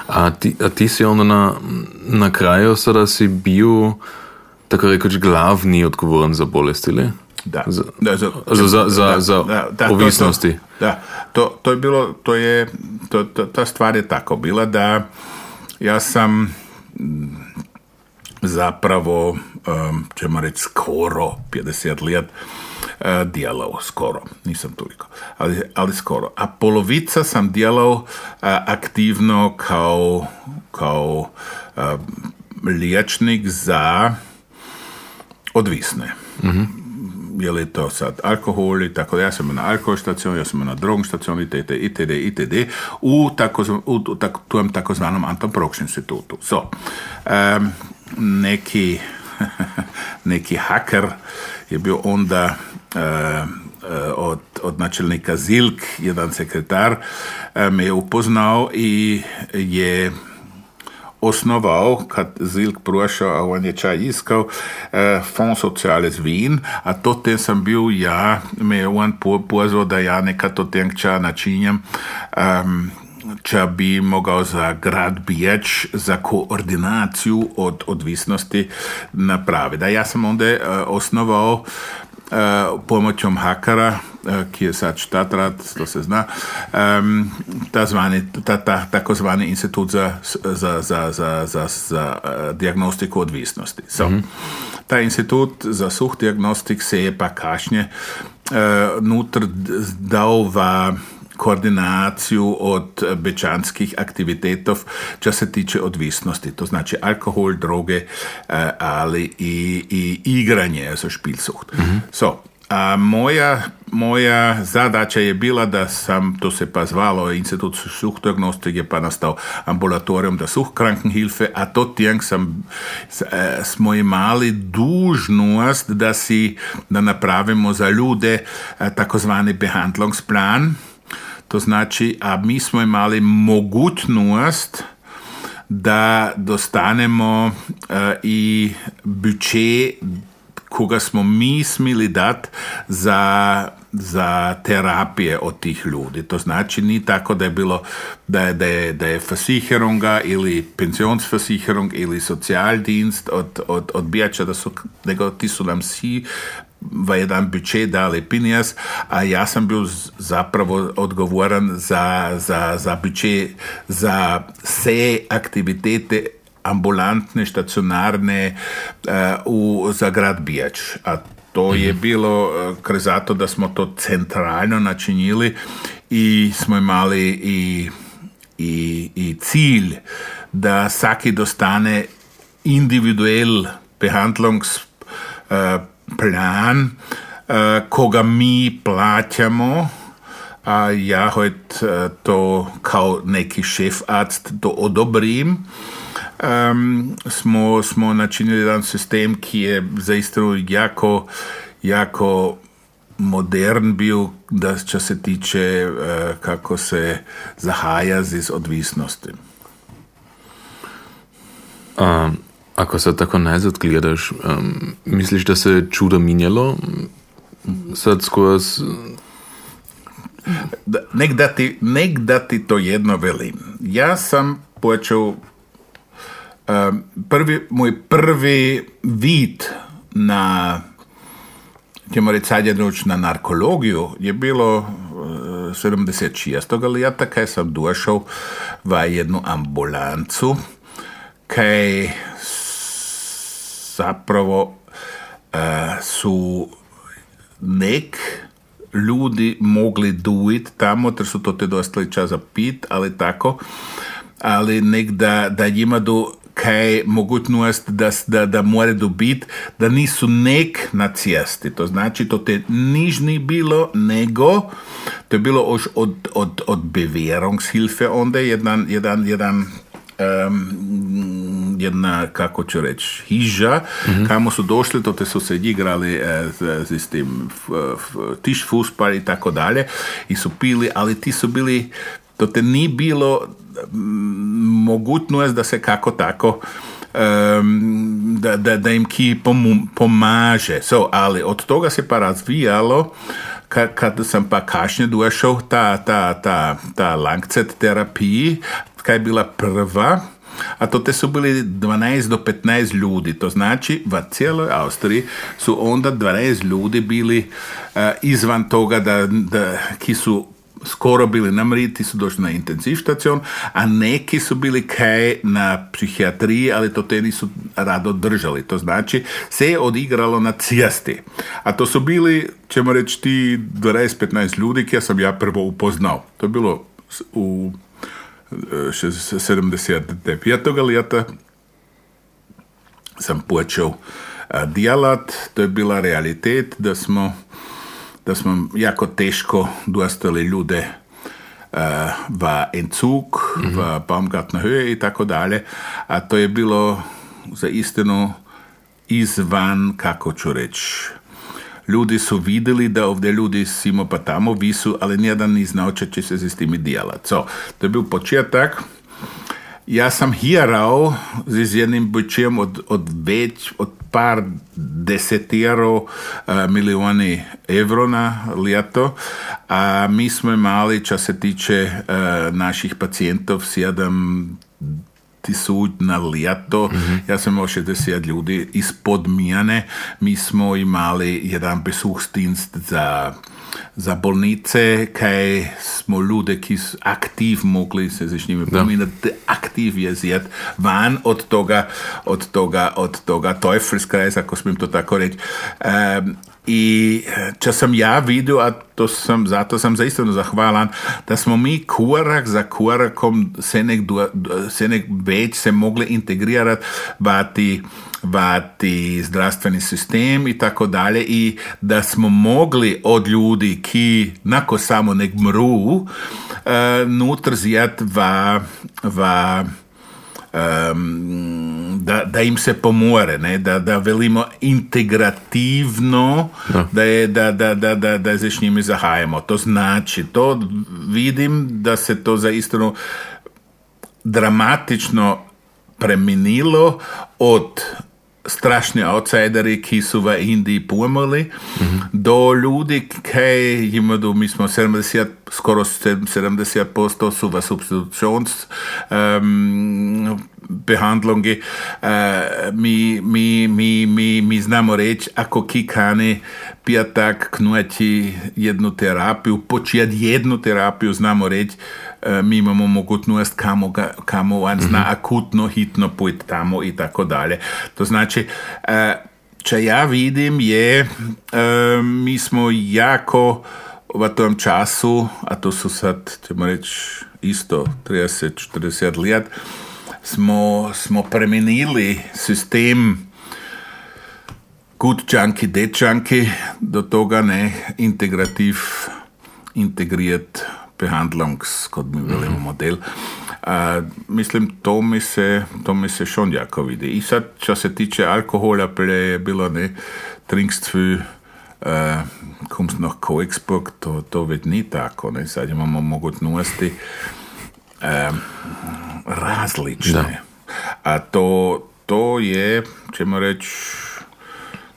A ti, a ti si onda na, na kraju sada si bio, tako rekoč, glavni odgovoran za bolest, ili? Da. Za, da, za, za, za, za da, ovisnosti. To, to, da, to, to je bilo, to je, to, ta stvar je tako bila da ja sam zapravo, um, ćemo reći, skoro 50 let uh, djelao, skoro, nisam toliko, ali, ali skoro. A polovica sam djelao uh, aktivno kao, kao uh, liječnik za odvisne. Mm je li to sad alkohol i tako da. Ja sam na alkohol stacion, ja sam na drog stacion itd. itd. itd. u, tako, u tako, tom takozvanom Anton institutu. So, um, neki, [laughs] neki haker je bio onda uh, od, od načelnika Zilk, jedan sekretar, me je upoznao i je osnovao, kad Zilk prošao, a on je čaj iskal, eh, Fond Sociales Wien, a to ten sam bil ja, me je on pozval, da ja nekaj to tenča načinjam, um, če bi mogel za grad Biječ za koordinaciju od odvisnosti napraviti. Da ja sam onda osnovao uh, pomoćom hakera, uh, ki je sad štatrat, to se zna, um, ta zvani, ta, ta, takozvani institut za, za, za, za, za, za uh, diagnostiku odvisnosti. So, mm -hmm. Ta institut za suh diagnostik se je pa kašnje uh, nutr dal v koordinaciju od bečanskih aktivitetov, čo se tiče odvisnosti. To znači alkohol, droge, ali i, i igranje, also Spielsucht. So, a moja, moja zadaća je bila da sam, to se pa zvalo Institut Suchtdiagnostike, pa nastao ambulatorium da Suchtkrankenhilfe, a to tijeng sam, smo imali dužnost da si, da napravimo za ljude takozvani behandlungsplan, То значи, а ми смо имали могутност да достанемо а, и бюджет кога смо ми смели дат за za terapije od tih ljudi. To znači ni tako da je bilo da je, da je, da je versicherunga ili pensionsversicherung ili socijaldienst od, od odbijača da su, nego ti su nam svi v jedan budžet dali pinjas, a ja sam bil zapravo odgovoran za, za, za budžet, za vse aktivitete ambulantne, stacionarne uh, za grad Bijač. A to je bilo uh, kroz zato da smo to centralno načinili i smo imali i, i, i cilj da svaki dostane individuell behandlungsplan, uh, koga mi plaćamo, a ja hojt to kao neki šefarzt to odobrim um, smo, smo načinili jedan sistem, ki je zaista jako, jako modern bil, da če se tiče, uh, kako se zahaja z odvisnosti. Um, ako se tako nazad gledaš, um, misliš, da se je čudo minjalo? Sad skozi... Nek da, ti, nek da ti to jedno velim. Ja sam počel Um, prvi, moj prvi vid na ćemo reći sad na narkologiju je bilo uh, 76. leta, kaj sam došao v jednu ambulancu, kaj zapravo uh, su nek ljudi mogli duit tamo, ter su to te dostali čas za pit, ali tako, ali nek da, da njima do kaj mogućnost da, da, da more dobiti, da nisu nek na cesti. To znači, to te nižni bilo, nego to je bilo už od, od, od Bewährungshilfe onda jedan, jedan, jedan um, jedna, kako ću reći, hiža, mm-hmm. kamo su došli, to te su se igrali e, s, s tim tiš i tako dalje i su pili, ali ti su bili, to te nije bilo mogućnost da se kako tako um, da, da, da im ki pomaže. So, ali od toga se pa razvijalo kad, kad sam pa kašnje došao ta, ta, ta, ta langcet terapiji, kad je bila prva, a to te su bili 12 do 15 ljudi. To znači, v cijeloj Austriji su onda 12 ljudi bili uh, izvan toga da, da ki su skoro bili na mriti, su došli na intenziv štacion, a neki su bili kaj na psihijatriji, ali to te nisu rado držali. To znači, se je odigralo na cijasti. A to su bili, ćemo reći, ti 12-15 ljudi, koje sam ja prvo upoznao. To je bilo u 79. ljeta sam počeo dijalat, to je bila realitet, da smo da smo jako teško dostali ljude uh, v Entzug, mm-hmm. v Baumgartner Höhe i tako dalje, a to je bilo za istinu izvan, kako ću reći, ljudi su vidjeli da ovdje ljudi simo pa tamo visu, ali nijedan ni znao će se s timi dijelat. So, to je bil početak. Ja sam hieral s jedným byčiem od, od več, od pár desetierov uh, e, milióny eur na liato a my sme mali, čo sa týče uh, e, našich pacientov, 7 súd na liato. Mm-hmm. Ja som mal 60 ľudí ispod Mijane. My sme mali jeden besúch za za bolnice, kaj smo ljudi, ki so aktiv mogli se z njimi pominati, aktiv je zjet van od toga, od toga, od toga Teufelskreisa, ako smijem to tako reći. Um, I če sem ja videl, a to sem, zato sem zaistino zahvalan, da smo mi korak za korakom se nek, se nek več se mogli integrirati v ti vati zdravstveni sistem i tako dalje. I da smo mogli od ljudi ki nako samo nek mru uh, nutr zijat va, va um, da, da im se pomore, ne? Da, da velimo integrativno, da, da, je, da, da, da, da, da se s njimi zahajamo. To znači, to vidim da se to zaistinu dramatično preminilo od strašni outsideri, ki so v Indiji pomrli, mm -hmm. do ljudi, ki jim mi smo 70, skoro 70 posto so v substitucijons um. Uh, mi, mi, mi, mi, mi znamo reći, ako kikani pijatak knući jednu terapiju, počijati jednu terapiju, znamo reći, E, mi imamo mogućnost kamo, ga, kamo on zna mhm. akutno, hitno pojti tamo i tako dalje. To znači, če ja vidim je, mi smo jako v tom času, a to su sad, ćemo reći, isto 30-40 let, smo, smo premenili sistem good junkie, dead junkie, do toga ne integrativ, integrirat behandlungs, kot mi velimo, model. Uh, mislim, to mi se, to mi se še jako vidi. I sad, što se tiče alkohola, prije je bilo ne, trinkst kommst nach Koexburg, to, to već ni tako, ne, sad imamo mogućnosti uh, različne. Da. A to, to je, ćemo reći,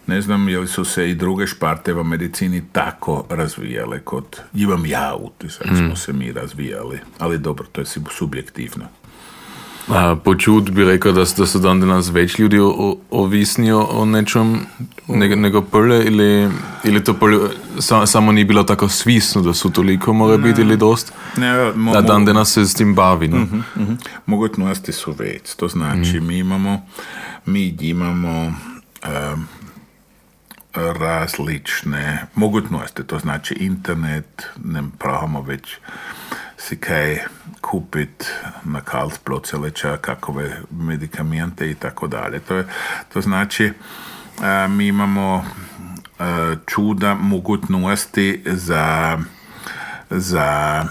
ne znam je li su se i druge šparte v medicini tako razvijale kot imam ja utisak mm. smo se mi razvijali, ali dobro, to je subjektivno. Počut bi rekel, da, da so dan danes več ljudi ovisni o nečem nego, nego prle ili, ili to prle sa, samo ni bilo tako svisno, da so toliko mora ne, biti ili dost? Ne, mo, da dan danes se s tim bavi. No? Uh -huh, uh -huh. Mogućnosti su već, to znači mm. mi imamo mi imamo um, različne mogućnosti, to znači internet, ne pravimo već si kaj kupiti na celeća kakove medikamente i tako dalje. To, je, to znači a, mi imamo a, čuda mogućnosti za, za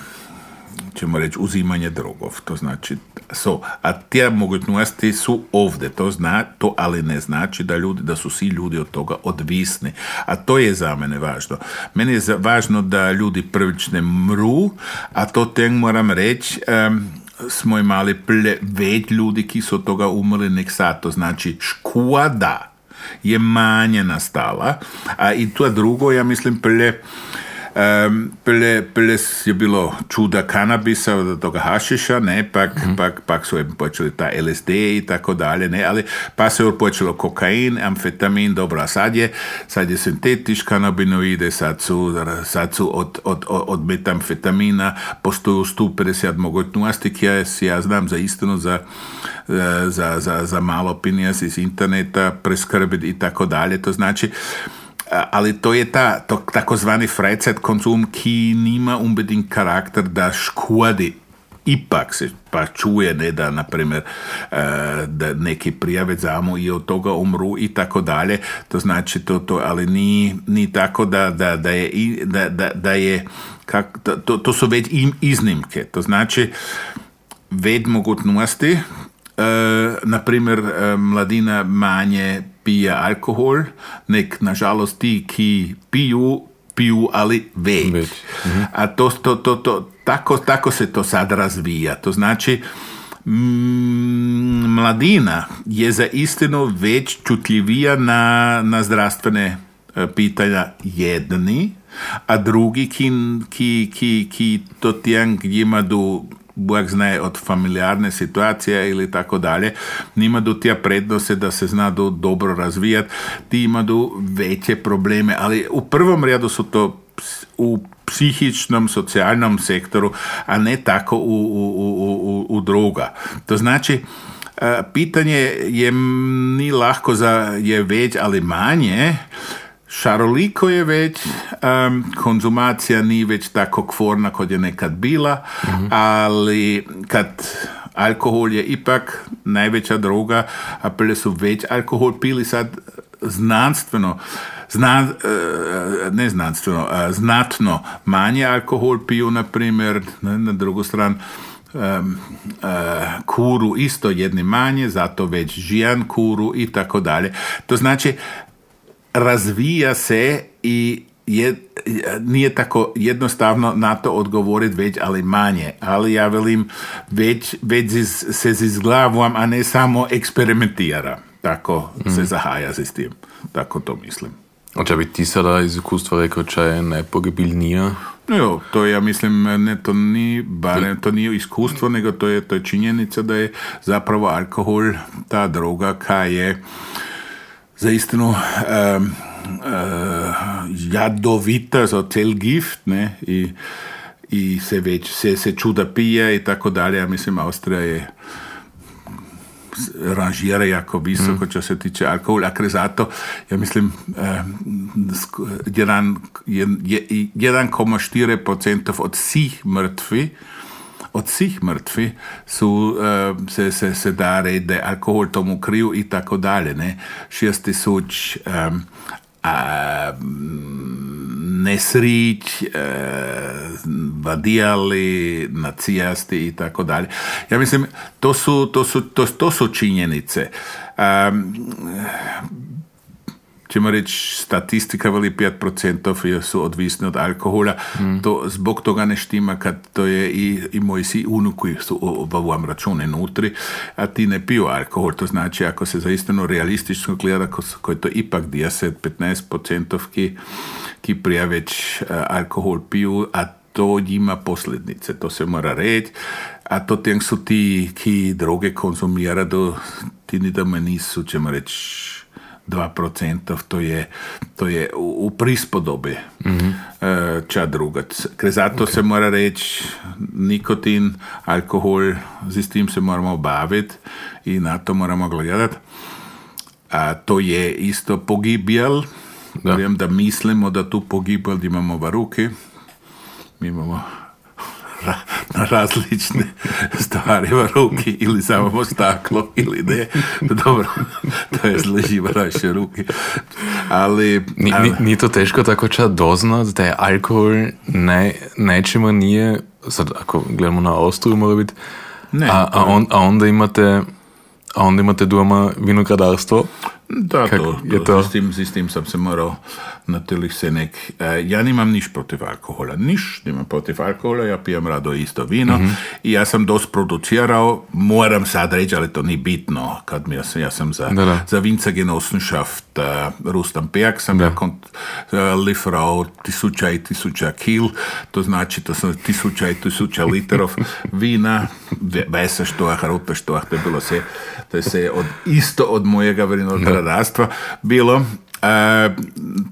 ćemo reći uzimanje drogov. To znači so, a te mogućnosti su ovdje, to, zna, to ali ne znači da, ljudi, da su svi ljudi od toga odvisni. A to je za mene važno. Meni je važno da ljudi prvič ne mru, a to ten moram reći, um, smo imali ple, več ljudi, ki so toga umrli nek sad. To znači škoda je manje nastala. A i to drugo, ja mislim, ple, Um, pele, pele je bilo čuda kanabisa, od toga hašiša, ne, pak, mm -hmm. pak, pak su počeli ta LSD i tako dalje, ne, ali pa se je počelo kokain, amfetamin, dobro, a sad je, sad je sintetič kanabinoide, sad su, sad su od, od, od metamfetamina postoju 150 mogućnosti, ja, ja znam za istinu, za, za, za, za malo pinijas iz interneta, preskrbiti i tako dalje, to znači, ali to je ta to, takozvani freizeit konzum, ki nima unbedingt karakter, da škodi. Ipak se pa čuje, ne, da, naprimer, uh, da neki prijave zamo i od toga umru i tako dalje. To znači, to, to, ali ni, ni tako da, da, da je, da, da, da je kak, to, to su već im iznimke. To znači, ved mogućnosti, uh, naprimer, uh, mladina manje pije alkohol, nek nažalost ti, ki piju, piju ali već. već. Mhm. A to, to, to, to, tako, tako se to sad razvija. To znači, mm, mladina je za istinu već čutljivija na, na zdravstvene e, pitanja jedni, a drugi ki, ki, ki, ki to tijang njima do Bog zna od familiarne situacije ili tako dalje, nima do tija prednosti da se zna do dobro razvijati, ti ima do veće probleme, ali u prvom redu su to u psihičnom, socijalnom sektoru, a ne tako u, u, u, u druga. To znači, e, pitanje je ni lahko za je več ali manje, šaroliko je već, um, konzumacija ni već tako kvorna kot je nekad bila, ali kad alkohol je ipak najveća droga, a pile su već alkohol pili sad znanstveno, zna, e, ne znanstveno, a znatno manje alkohol piju, na primjer, na, drugu stranu, um, kuru isto jedni manje, zato već žijan kuru i tako dalje. To znači, razvija se i je, nije tako jednostavno na to odgovoriti već, ali manje. Ali ja velim, već, već se zizglavam, a ne samo eksperimentira. Tako se zahaja s tim. Tako to mislim. A če bi ti sada iz iskustva rekel, če je najpogibilnija? No jo, to ja mislim, ne, to ni, barem, to nije iskustvo, nego to je, to je činjenica da je zapravo alkohol ta droga kaj je za istinu um, uh, jadovita, so cel gift, ne, i, i se već, se, se čuda pije i tako dalje, mislim, Austrija je ranžira jako visoko, mm. čo se tiče alkohol, a zato, ja mislim, eh, 1,4% od svih mrtvi, od svih mrtvi su, eh, se, se, se da je alkohol tomu kriju i tako dalje. Ne? Šest tisuć eh, nesrić, e, vadijali, nacijasti i tako dalje. Ja mislim, to su, to su, to, to su činjenice. Um, ćemo reći, statistika veli 5% su odvisni od alkohola. To zbog toga ne štima kad to je i, i moji si unuki su obavujem račune nutri, a ti ne piju alkohol. To znači, ako se zaistino realistično gleda, ko je to ipak 10-15% ki, ki prija već alkohol piju, a to ima posljedice, to se mora reći, a to tem su ti, ki droge konzumira, do, ti ni da me nisu, ćemo reći, 2%, to je, to je u, prispodobi mm-hmm. ča drugac. Ker zato okay. se mora reći nikotin, alkohol, z tim se moramo baviti i na to moramo gledati. A to je isto pogibjel. Da. Vem, da mislimo, da tu pogibjel imamo v ruki. Mi imamo na različne stvari ruki ili samo staklo ili ne. Dobro, to je zleži v naše ruki. Ali, ni, ali... Ni, ni to teško tako ča doznat da je alkohol ne, nečemu nije, sad ako gledamo na Austriju mora biti, ne, a, a, on, a onda imate a onda imate doma vinogradarstvo. Da, to, to, to? S, tim, s tim sam se morao natürlich se nek... ja nimam niš protiv alkohola, niš nimam protiv alkohola, ja pijem rado isto vino i ja sam dost producirao, moram sad reći, ali to ni bitno, kad mi, ja sam, ja sam za, da, da. za Winzergenossenschaft uh, Rustam Pejak sam ja kont, uh, lifrao tisuća i tisuća kil, to znači to sam tisuća i tisuća literov [laughs] vina, vesa štoah, rupe štoah, to je bilo se, to je se od, isto od mojega vinogradarstva bilo E,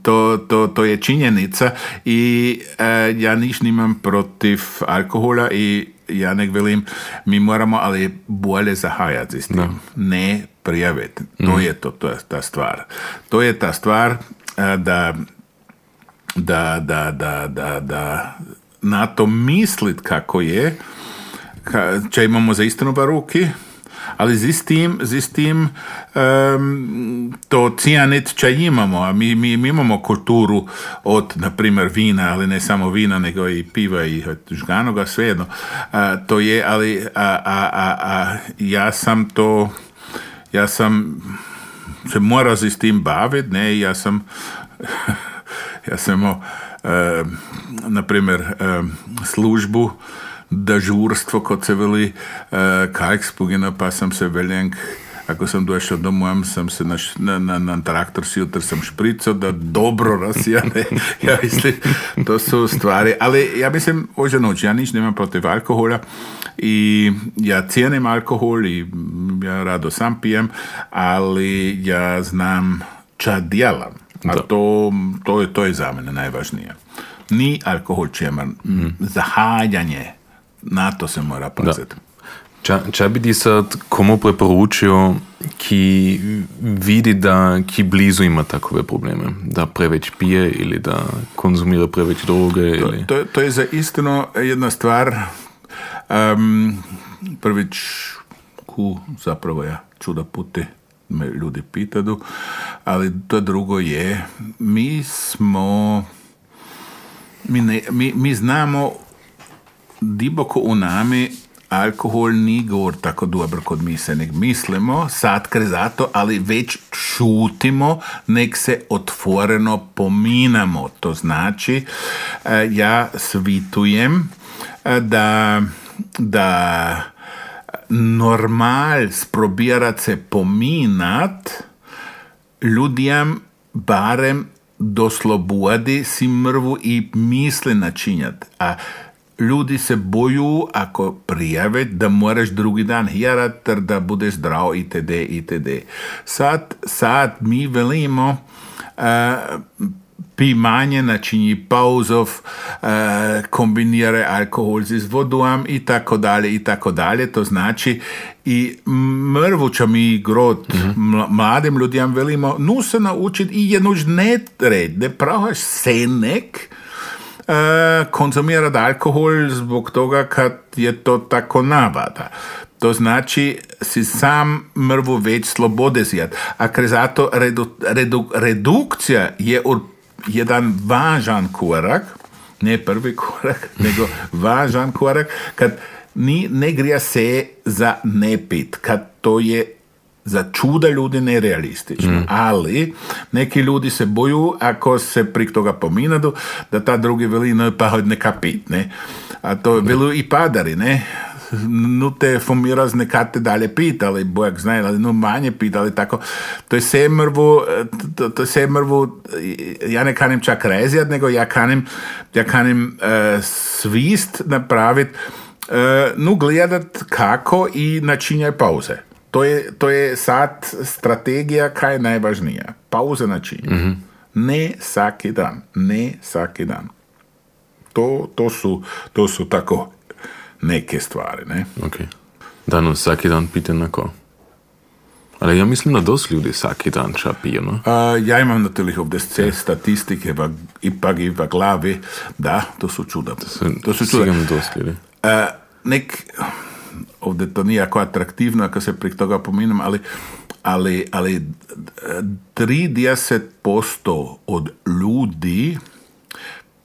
to, to, to je činjenica i e, ja niš nimam protiv alkohola i ja nek velim, mi moramo ali bolje zahajati s tim. Da. Ne prijaviti. To je to, to je ta stvar. To je ta stvar e, da da, da, da, da, da na to mislit kako je, ka, če imamo za istinu v ruki, ali z istim, z istim um, to cijanit čaj imamo, a mi, mi, mi imamo kulturu od, na primjer, vina, ali ne samo vina, nego i piva i žganoga, svejedno. A, to je, ali a, a, a, ja sam to, ja sam se morao s tim baviti, ne, ja sam [laughs] ja sam imao, um, na primjer, um, službu dežurstvo, kot se veli, uh, kajk spugina, pa sem se veljenk. Ako sam došao domov, sam se na, na, na, traktor sjutro sam špricao da dobro razjane. [laughs] ja mislim, to su stvari. Ali ja mislim, ože noć, ja nič nemam protiv alkohola i ja cijenim alkohol i ja rado sam pijem, ali ja znam ča djelam. A to, to, je, to je za mene najvažnije. ni alkohol čemer, zahajanje, na to se mora paziti. Če, če bi ti sad komu preporučil, ki vidi, da ki blizu ima takove probleme, da preveč pije ili da konzumira preveč droge? To, Ili... to, to je za istino jedna stvar. Um, prvič, ku zapravo ja čuda puti me ljudi pitaju, ali to drugo je, mi smo, mi, ne, mi, mi znamo diboko u nami alkohol ni gor tako dober kot mi se nek mislimo, sad gre za to, ali već čutimo, nek se otvoreno pominamo. To znači, eh, ja svitujem eh, da, da normal sprobirat se pominat ljudям barem do slobodi si mrvu i misli načinjat. A ljudi se boju ako prijave da moraš drugi dan hjerat ter da budeš zdrav itd. itd. Sad, sad mi velimo uh, pi manje, načini pauzov, uh, kombiniraj alkohol z vodom i tako dalje i tako dalje. To znači i mrvuča mi grot mla- mladim ljudям velimo, nu se naučiti i jednuž ne red, ne prahaš senek, konzumirati alkohol zbog toga kad je to tako navada. To znači si sam mrvu već slobode. A kre zato redu, redu, redukcija je ur- jedan važan korak, ne prvi korak, [laughs] nego važan korak, kad ni, ne grija se za ne pit, kad to je za čuda ljudi nerealistično. Ali neki ljudi se boju ako se prek toga pominadu, da ta drugi veli, no pa hod neka pit, ne. A to veluju i padari, ne. Nu te formiraz nekate dalje pit, ali bojak zna, ali nu manje pit, ali tako. To je vse mrvu, to, to je vse mrvu, ja ne kanim čak rezijat, nego ja kanim, ja kanim uh, svist napraviti, uh, nu gledat kako i načinjaj pauze. To je, to je sad strategija kaj je najvažnija. Pauze načinjati. Ne svaki dan. Ne svaki dan. To, to, su, to su tako neke stvari. Ne? Ok. Da, no, svaki dan pite na ko. Ali ja mislim da dosta ljudi svaki dan ča pije, no? A, ja imam natürlich ovdje sve statistike v, ipak i v glavi. Da, to su čuda. To su čuda. Sigurno dosta ljudi. E, nek, ovdje to nije jako atraktivno ako se prek toga pominam, ali, ali, ali 30% od ljudi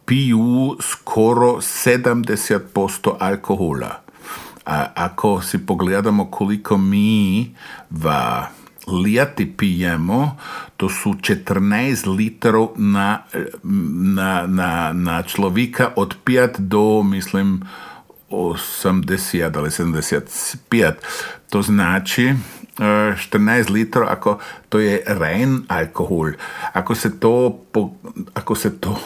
piju skoro 70% alkohola. A ako si pogledamo koliko mi v lijati pijemo, to su 14 litrov na, na, na, na človeka od 5 do, mislim, 80 ali 75. To znači eh, 14 litrov, ako to je ren alkohol. Ako se to, po, ako se to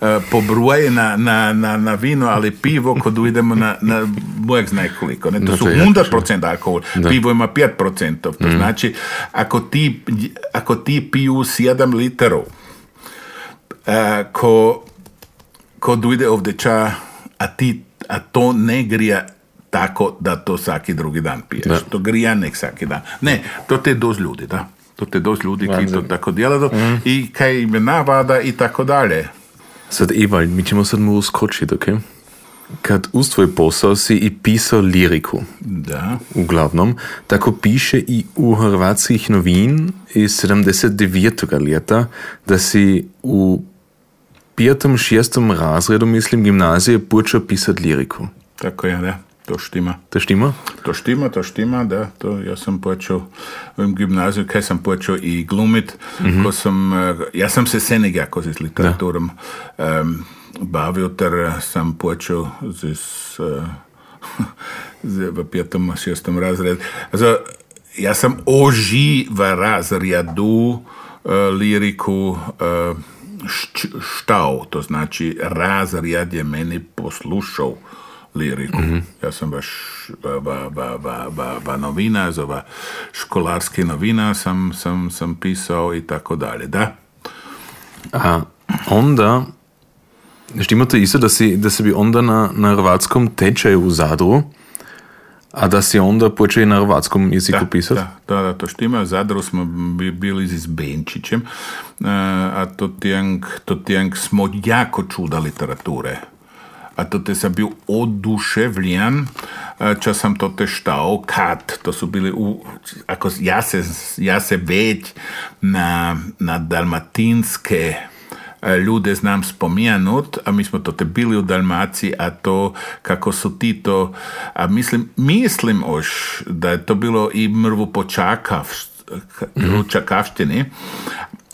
eh, pobruje na, na, na, na vino, ali pivo, kod idemo na, na bojak zna koliko. Ne? To Da, su to je jako 100% alkohol. Pivo ima 5%. To znači, ako ti, ako ti piju 7 litrov, eh, ko, ko dojde ovdje ča, a ti a to ne grija tako da to svaki drugi dan piješ. Da. To grija nek svaki dan. Ne, to te dost ljudi, da. To te dost ljudi ki to tako djelaju i kaj im je navada i tako dalje. Sad, Ewald, mi ćemo sad mu uskočiti, ok? Kad uz tvoj posao si i pisao liriku, Da. uglavnom, tako piše i u hrvatskih novin iz 79. leta, da si u pijatom, šestom razredu, mislim, gimnazije počeo pisat liriku. Tako je, da. To štima. To štima? To štima, to štima, da. To ja sam počeo u gimnaziju, kaj sam počeo i glumit. Ko sam, eh, ja sam se seneg jako s literaturom em, bavio, ter sam počeo z, s, eh, [laughs] z, v petom, šestom razredu. Also, ja sam oži v razredu eh, liriku eh, šč- štao, to znači razred je meni poslušao liriku. Ja sam baš va, va, va, va, va novina, za va školarske novina sam, sam, sam pisao i tako dalje, da. A onda Štima to isto, da si, da si bi onda na, na hrvatskom tečaju u Zadru, a da si onda počeo i na hrvatskom jeziku pisati? Da, da, da, to štima. U Zadru smo bi- bili s Benčićem, e, a to tijang, to tijang smo jako čuda literature. A to te sam bil oduševljen, e, če sam to te štao, kad, to su bili u, ako ja se, ja se već na, na dalmatinske ljude znam spominut, a mi smo to te bili u Dalmaciji, a to kako su ti to, a mislim, mislim oš da je to bilo i mrvu počakav, u Čakavštini,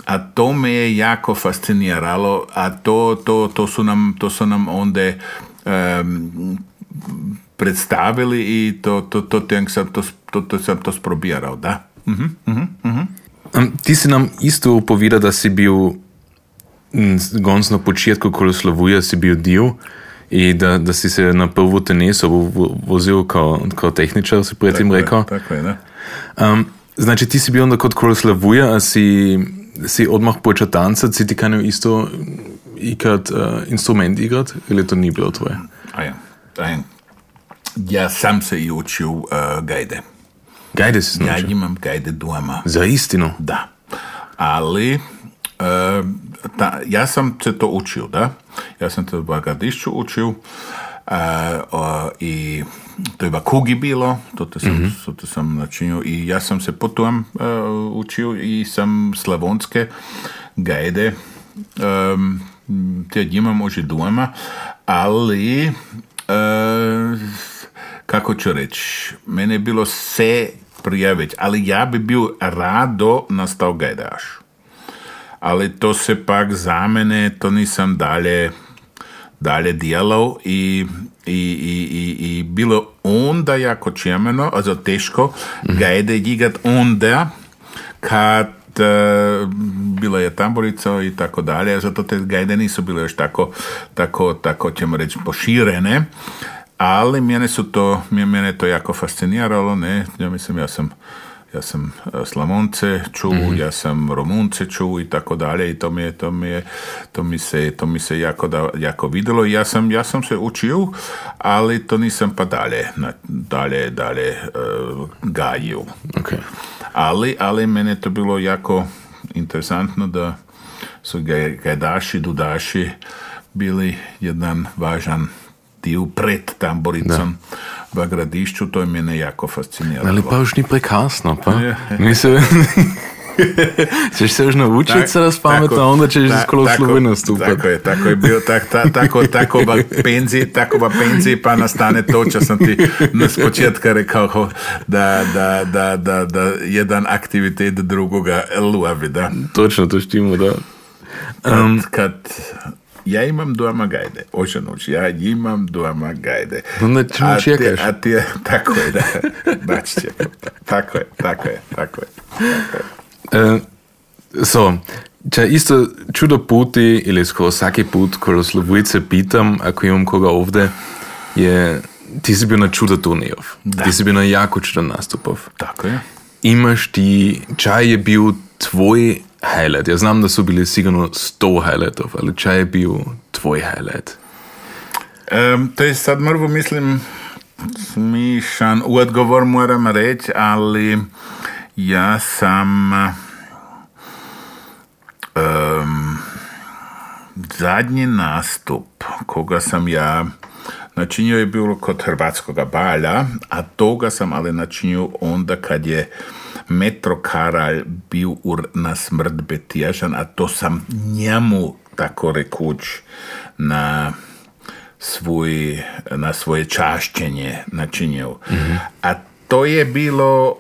a to me je jako fasciniralo, a to, to, to, su, nam, to su nam onda em, predstavili i to, to, to, to, sam to, to, to sam to sprobirao, da. Um, ti si nam isto povedal, da si bil na početku koloslovuje, si bil del in da, da si se na vo- vo- vozil kao, kao tehničar, si predtem Tako je. Tako je, da. Um, znači, ti si bil onda kot koloslovuje, a si, si odmah počel tancati, si ti ne isto ikrat uh, instrument igrat, ali to ni bilo tvoje? A ja, a ja. Ja sam se i učio uh, gajde. Gajde si Ja naučil. imam gajde doma. Za istinu. Da. Ali, e, ta, ja sam se to učio, da. Ja sam to u Bagadišću učio e, o, i to je Bakugi bilo, to te sam, to te sam načinio i ja sam se potom e, učio i sam slavonske gajde um, te imam už i doma, ali e, kako ću reći, mene je bilo se prijaviti, ali ja bi bio rado nastao gajdaš. Ali to se pak za mene, to nisam dalje, dalje dijelao i, i, i, i, i bilo onda jako čemeno, also teško, gajde igat onda kad e, bila je tamburica i tako dalje, zato te gajde nisu bile još tako, tako, tako ćemo reći, poširene, ali mene su to, mene to jako fasciniralo, ne, ja mislim, ja sam ja sam e, Slavonce čuo, ja sam Romunce čuo i tako dalje i to mi je, to mi je, to mi se, to mi se jako, da, jako vidjelo ja sam, ja sam se učio, ali to nisam pa dalje, na, dalje, dalje uh, gajio. Okay. Ali, ali mene to bilo jako interesantno da su gaj- gajdaši, dudaši bili jedan važan dio pred tamboricom v gradišću, to je mene jako fasciniralo. Ali pa už ni prekasno, pa. Ja, ja. [laughs] Češ se už naučiti Tak- se razpametno, tako- a onda ćeš ta- skoro tako- sloveno stupati. Tako je, tako je bilo, tak, ta, tako, tako v penziji, tako v penziji pa nastane to, če sam ti na spočetka rekao ho, da, da, da, da, da jedan aktivitet drugoga luavi, da. Točno, to štimo, da. Kad, kad я имам дома гајде, оќе ноќ, ја имам дома гајде. Значи му чекаш. А ти, тако е, да. Значи чекам. Тако е, тако е, тако е. Тако е. so, Če isto čudo poti ili skoro vsaki put, ko Slovovice pitam, ako imam koga ovde, je ti si bil na čudo turnijev, ti si bil na jako čudo nastupov. Tako je. Imaš ti, čaj je bil tvoj highlight? Ja znam da su bili sigurno 100 highlightov, ali čaj je bil tvoj highlight? Um, to je sad mrvu, mislim, smišan u odgovor moram reći, ali ja sam um, zadnji nastup koga sam ja načinio je bilo kod Hrvatskoga balja, a toga sam ali načinio onda kad je Metro Karalj bio ur- na smrt betijažan, a to sam njemu tako rekuć na svoj, na svoje čašćenje načinio. A to je bilo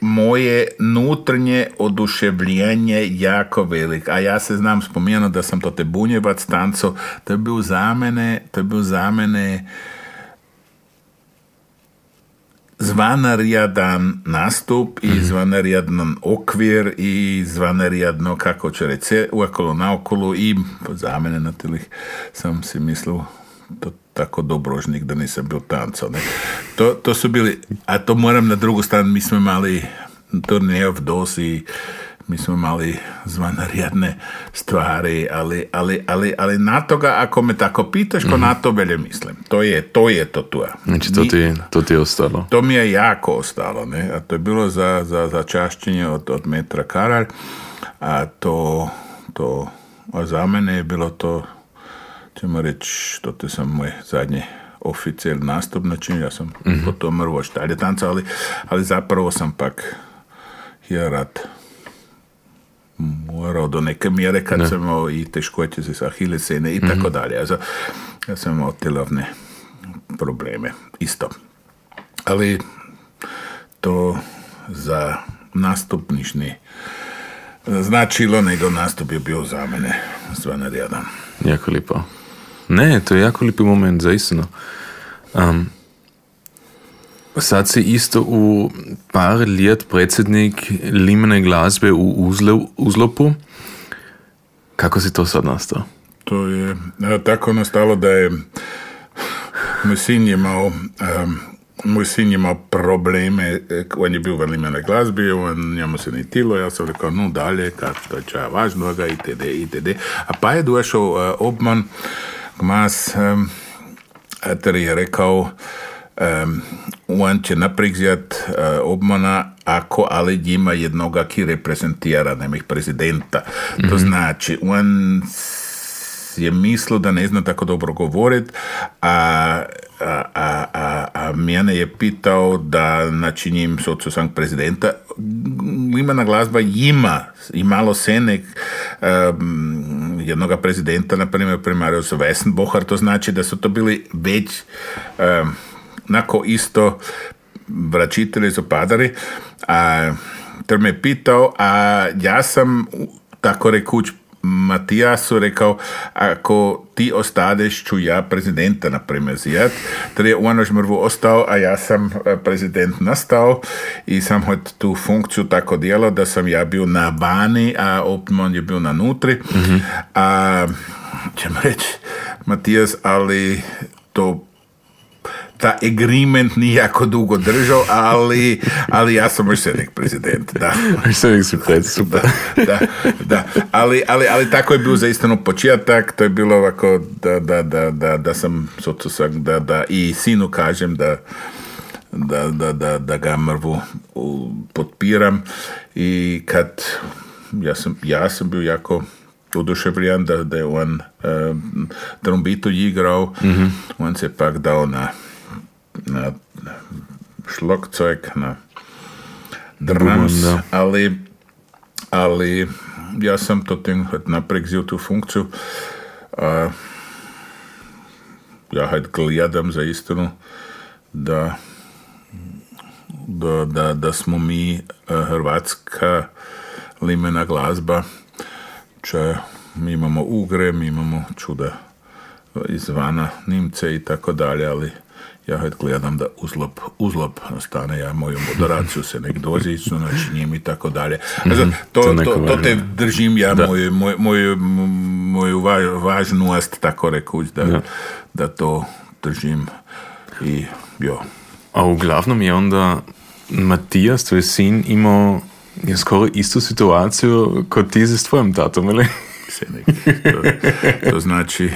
moje nutrnje oduševljenje jako velik. A ja se znam spomenuo da sam to te bunjevac tanco, to je bil za mene, to je bil za mene zvanarjadan nastup i zvanarjadan okvir i zvanarjadno, kako će reći, sve uokolo naokolo i za mene na telih sam si mislil to tako dobrožnik da nisam bil tanco. Ne. To, to su bili, a to moram na drugu stranu, mi smo imali turnijev dosi mi smo imali zvanarjadne stvari, ali, ali, ali, ali na toga, ako me tako pitaš, ko na to belje mislim. To je to, je to tu. Znači, to ti, to ti je ostalo. To mi je jako ostalo, ne? A to je bilo za, za, za čašćenje od, od metra Karalj, a to, to, a za mene je bilo to, ćemo reći, to te sam moj zadnji oficir nastup način, ja sam mm-hmm. potom mrvo štalje tanca, ali, ali zapravo sam pak je rad morao do neke mjere kad sam imao i teškoće sa ahilesene i tako dalje. Ja, sam imao telovne probleme isto. Ali to za nastup niš ne značilo, nego nastup je bio za mene stvarno rjadan. Jako lipo. Ne, to je jako lipi moment, zaistino. Um, sad si isto u par let predsjednik limene glazbe u Uzle, Uzlopu. Kako si to sad nastao? To je tako nastalo da je moj sin imao um, moj sin imao probleme, on je bio u limene glazbi, on njemu se ne tilo, ja sam rekao, no dalje, kad to će važno ga, itd., itd. A pa je došao uh, obman, gmas, um, je rekao, um, on će naprijed uh, obmana ako ali njima jednoga ki reprezentira, nemih prezidenta. To mhm. znači, on je mislio da ne zna tako dobro govorit, a, a, a, a, a mene je pitao da načinim socu sang prezidenta. Limana glazba ima, imalo senek um, jednoga prezidenta, na primjer primarius Wesenbohar, to znači da su to bili već um, nako isto vračitelji zopadari, a ter me pitao, a ja sam tako rekuć Matijasu rekao, ako ti ostadeš, ću ja prezidenta na primjer zijat. Ter je on mrvu ostao, a ja sam e, prezident nastao i sam hod tu funkciju tako dijelo da sam ja bio na vani, a on je bio na nutri. Mm-hmm. A ćemo reći, Matijas, ali to ta agreement nije jako dugo držao, ali, ali ja sam nek prezident. Da. [laughs] Još si super. Da, da, da. Ali, ali, ali tako je bio zaistinu početak, to je bilo ovako da, da, da, da, da sam da, da i sinu kažem da da, da, da, da ga mrvu potpiram i kad ja sam, ja sam bio jako oduševljen da, da je on um, trombitu igrao, mm-hmm. on se pak dao na šlokcojk, na drums, ali, ali ja sam to naprijed zil tu funkciju. A, ja hajde gledam za istinu da, da, da, da smo mi hrvatska limena glazba, če mi imamo ugre, mi imamo čuda izvana Nimce i tako dalje, ali ja hajde gledam da uzlop, uzlop nastane, ja moju moderaciju se nek dozi, znači njim i tako dalje. Mm-hmm, to, to, to, to, te držim ja moju, moju, moju, moju važnost, tako rekuć, da, ja. da to držim i jo. A uglavnom je onda Matijas, tvoj sin, imao je skoro istu situaciju kod ti s tvojim tatom, ili? To, to znači...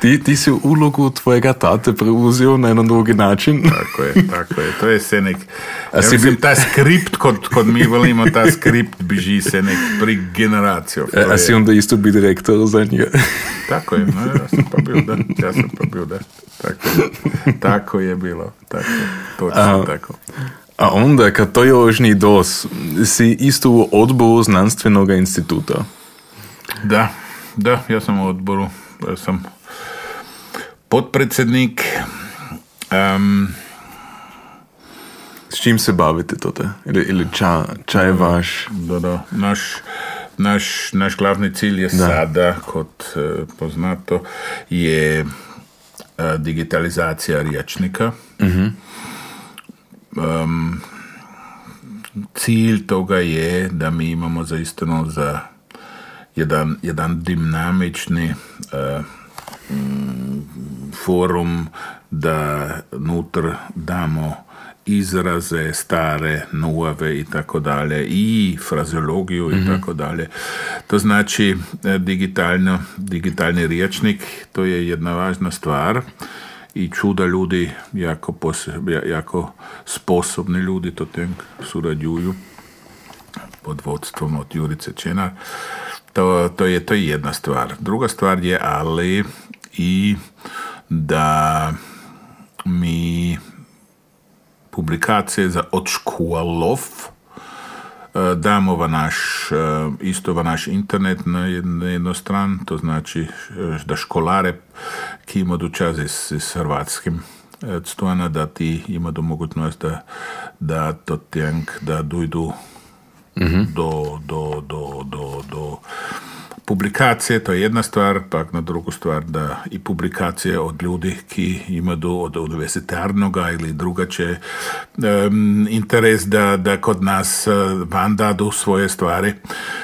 ti, ti si ulogu tvojega tate preuzeo na jedan drugi način. tako je, tako je. To je Senek. Ja si mislim, bi... ta skript, kod, kod mi volimo, ta skript biži Senek pri generaciju. A, a si onda isto bi direktor za njega. tako je, no, ja sam pa bil, da. Ja sam pa bil, da. Tako, tako je bilo. Tako, točno a, tako. A onda, kad to još ni dos, si isto u odboru znanstvenog instituta. Da, da, ja sam u odboru, ja sam potpredsjednik. Um, S čim se bavite tote? Ili, ili ča, ča je vaš? Da, da, naš, naš, naš glavni cilj je da. sada, kot eh, poznato, je eh, digitalizacija riječnika. Uh-huh. Um, cilj toga je da mi imamo zaistino za jedan, jedan dinamični uh, forum da nutr damo izraze stare, nove i tako dalje i frazeologiju i tako dalje. To znači e, digitalno, digitalni riječnik, to je jedna važna stvar i čuda ljudi, jako, pose- ja- jako sposobni ljudi to tem surađuju pod vodstvom od Jurice Čenar. To, to, je, to je jedna stvar. Druga stvar je ali i da mi publikacije za od školov e, damo v naš, e, isto v naš internet na jedno, jedno stran, to znači e, da školare, ki imajo čas z hrvatskim stojana, da ti imajo mogućnost da, da to tjank, da dojdu do, do, do, do, do publikacije, to je jedna stvar, pak na drugu stvar da i publikacije od ljudi ki imaju od univerzitarnoga ili drugače em, interes da, da kod nas eh, van dadu svoje stvari,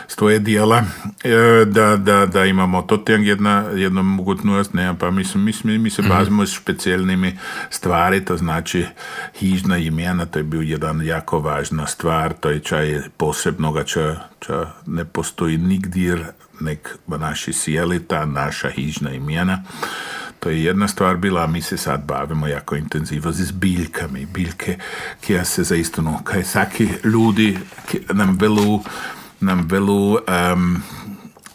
svoje dijela, eh, da, da, da imamo to tjang jedna, jedna mogućnost, ne, pa mislim, mi, mi, mi se bavimo s specijalnimi stvari, to znači hižna imena, to je bio jedan jako važna stvar, to je čaj posebnoga, ča, ča ne postoji nigdje nek naši sjeli ta naša hižna imena. To je jedna stvar bila, mi se sad bavimo jako intenzivno z biljkami. Biljke, ki se zaistinu, kaj saki ljudi nam velu, nam velu em,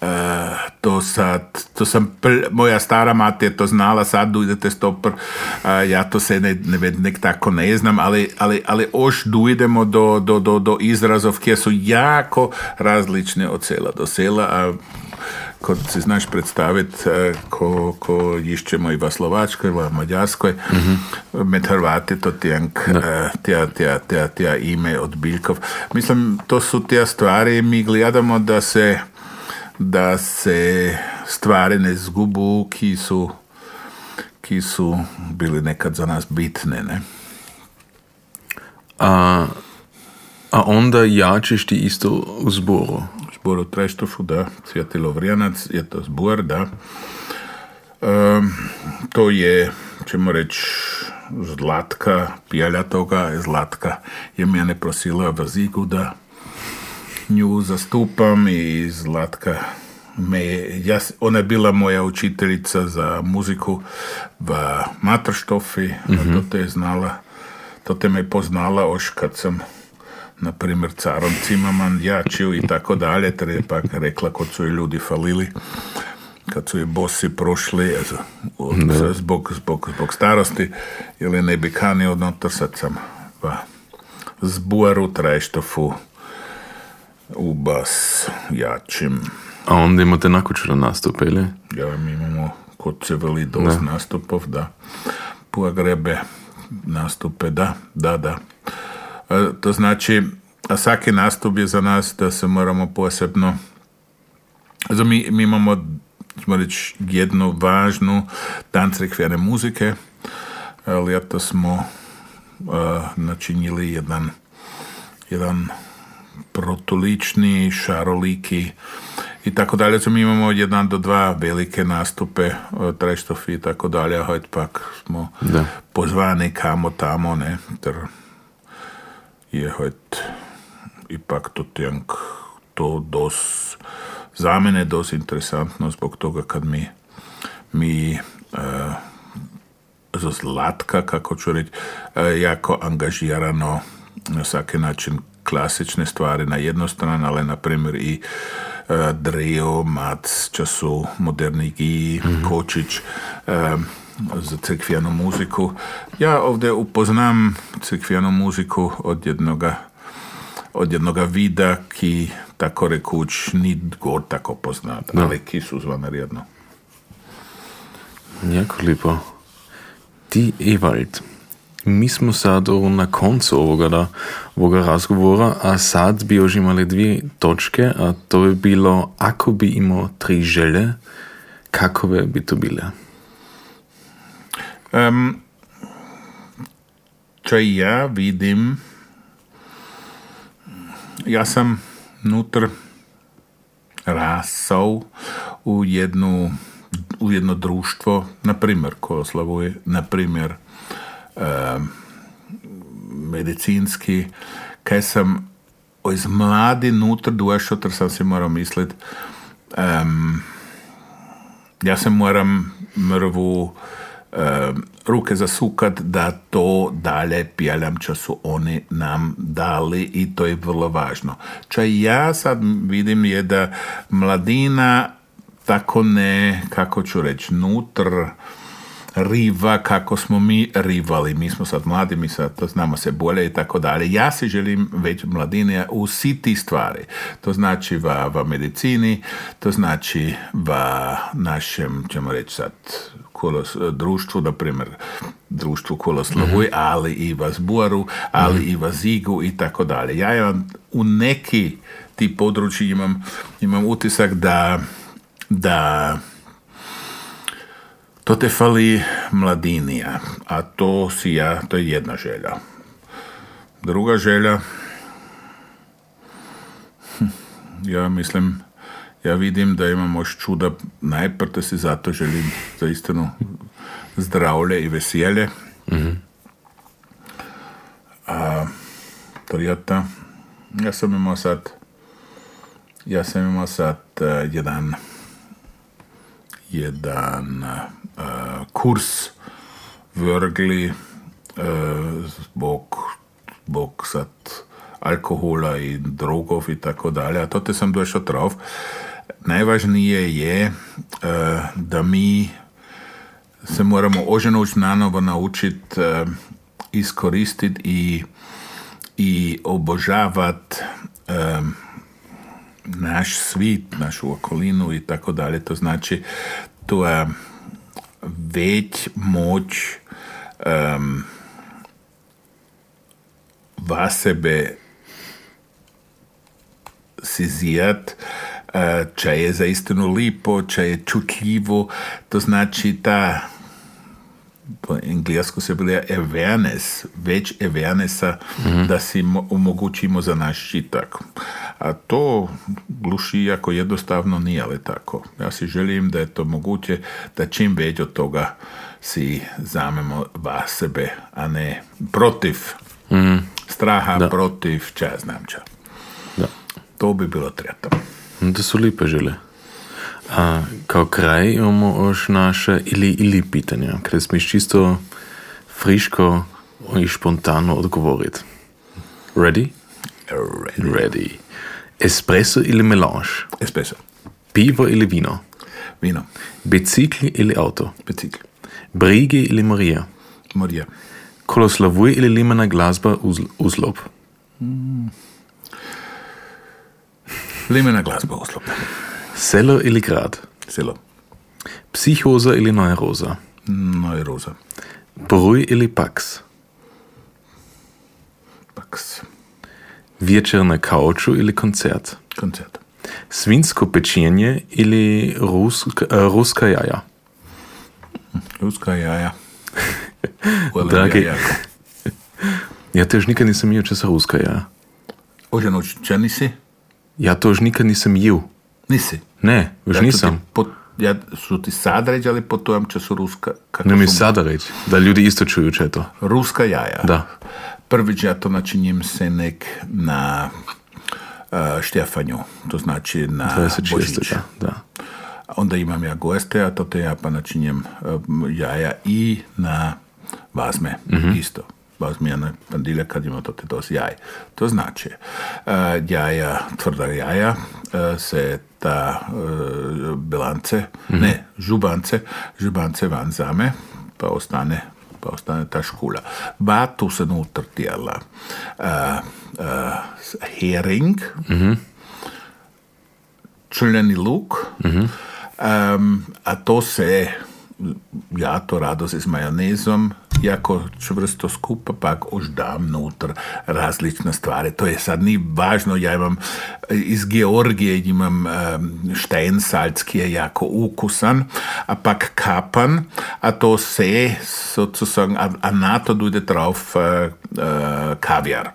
eh, to sad, to sam, moja stara mati je to znala, sad dojdete stopr, eh, ja to se ne, ne, nek tako ne znam, ali, ali, ali oš dojdemo do, do, do, do izrazov, ki su jako različne od sela do sela, a kod si znaš predstaviti, eh, ko, ko iščemo i v Slovačkoj, v Mađarskoj, med Hrvati to tjank, eh, tja, tja, tja, tja ime od biljkov. Mislim, to su tja stvari, mi gledamo da se da se stvari ne zgubu, ki su ki su bili nekad za nas bitne, ne? A, a onda jačiš ti isto u zboru. Zbor u Treštofu, da, Sveti Lovrijanac je to zbor, da. Ehm, to je, ćemo reći, Zlatka, pjelja toga, Zlatka je mene prosila v Zigu da nju zastupam i Zlatka me, je- ja, ona je bila moja učiteljica za muziku v Matrštofi, a to te je znala, to te me je poznala još kad sam na primjer carom Cimaman jačio i tako dalje, ter je pak rekla kod su je ljudi falili kad su je bosi prošli zbog, zbog, zbog starosti ili ne bi kanio odnotar sad sam v zbuaru Trajštofu u bas jačim A onda imate nakučilo nastup, ili? ja, mi imamo kod se veli dost nastupov, da. Puagrebe nastupe, da, da, da. E, to znači, a svaki nastup je za nas da se moramo posebno Za mi, mi imamo ćemo reći, jednu važnu dan crkvene muzike, ali eto smo e, načinili jedan jedan protulični, šaroliki i tako dalje. So mi imamo jedan do dva velike nastupe, e, Treštofi i tako dalje, a pak smo Da. pozvani kamo tamo, ne, ter je hojt ipak to tjank, to dos, za mene dos interesantno zbog toga kad mi mi za Zlatka, kako ću reći, e, jako angažirano na svaki način klasične stvari na jednu stranu, ali na primjer i e, Drio, Mac, času moderni i Kočić e, za crkvenu muziku. Ja ovdje upoznam crkvenu muziku od jednoga od jednoga vida, ki tako rekuć ni gor tako poznat, ali ki su zvanarjedno. Jako lijepo. Ti, Ewald, mi smo sad na koncu ovoga, ovoga razgovora, a sad bi još imali dvije točke, a to bi bilo, ako bi imao tri želje, kakove bi to bile? Um, čo ja vidim, ja sam nutr rasao u jednu u jedno društvo, na primjer, ko oslavuje, na primjer, medicinski, kaj sem iz mladi nutr došel, ter sem si moral misliti, um, jaz se moram mrvu um, ruke zasukati, da to dalje peljem, če so oni nam dali in to je vrlo važno. Če jaz sad vidim, je da mladina tako ne, kako ću reći, nutr, riva kako smo mi rivali. Mi smo sad mladi, mi sad to znamo se bolje i tako dalje. Ja si želim već mladine u svi ti stvari. To znači v, v medicini, to znači v našem, ćemo reći sad, kolos, društvu, na primjer društvu Koloslovuj, mm-hmm. ali i v zboru, ali mm-hmm. i v zigu i tako dalje. Ja imam u neki ti područji imam, imam utisak da da to te fali mladinija, a to si ja, to je jedna želja. Druga želja, hm, ja mislim, ja vidim da imamo još čuda, najprej da si zato želim za istinu zdravlje i veselje. Mm-hmm. A, trijata, ja sam imao sad, ja sam imao sad uh, jedan jedan uh, kurs vrgli uh, zbog, zbog sad alkohola i drogov i tako dalje. A to te sam došao drav. Najvažnije je uh, da mi se moramo oženuć nanovo naučiti uh, iskoristiti i, i obožavati um, naš svit, našu okolinu i tako dalje. To znači to je već moć um, va sebe si zijat, uh, če je zaistinu lipo, če je čutljivo, to znači ta po englesku se bude awareness, več awarenessa, mm-hmm. da si omogućimo za naš čitak. A to gluši jako jednostavno nije, ali tako. Ja si želim da je to moguće da čim već od toga si zamemo vas sebe, a ne protiv mm. straha, da. protiv ča znam ča. Da. To bi bilo treto. To su lipe žele. A kao kraj imamo još naše ili ili pitanja, kada smo čisto friško i spontano odgovoriti. Ready? Ready. Ready. Espresso ili melange? Espresso. Pivo ili vino? Vino. Bicikli ili auto? Bicikli. Brige ili Maria? Maria. Koloslavuj ili limana glasba uzlop? Mm. Limana glasba uzlop. Selo ili grad? Selo. Psychoza ili neuroza? Neuroza. Bruj ili Pax? Pax. Wieczór na kauczu ili koncert? Koncert. Svinsko pečenje ili ruska, uh, ruska jaja? Ruska jaja. [laughs] Dragi, ja też nikad nisam jeo česa ruska jaja. Ože noč, če nisi? Ja to už nikad nisam jeo. Nisi? Ne, už Ja, nisam. Po, ja, su ti sad reći, ali po tojem času ruska... Kako Ne mi sada reći, da ljudi isto čuju če to. Ruska jaja. Da. Prvič ja to načinim se nek na uh, Štefanju, to znači na 26. Božić. Da. Onda imam ja goste, a to te ja pa načinjem um, jaja i na vazme, isto. Vazme ja na pandilja kad ima to te dos jaj. To znači, jaja, tvrda jaja, uh, se ta uh, bilance, ne, žubance, žubance van zame, pa ostane pa ostane ta škula. Va tu se nutar tijela hering, črnjeni luk, um, a to se, ja to rado z majonezom, jako čvrsto skupa, pak už dam nutar različne stvari. To je sad ni važno, ja imam iz Georgije imam Steinsalz, ki je jako ukusan, a pak kapan, a to se, sozusagen, a, a na to dojde drauf uh, kaviar.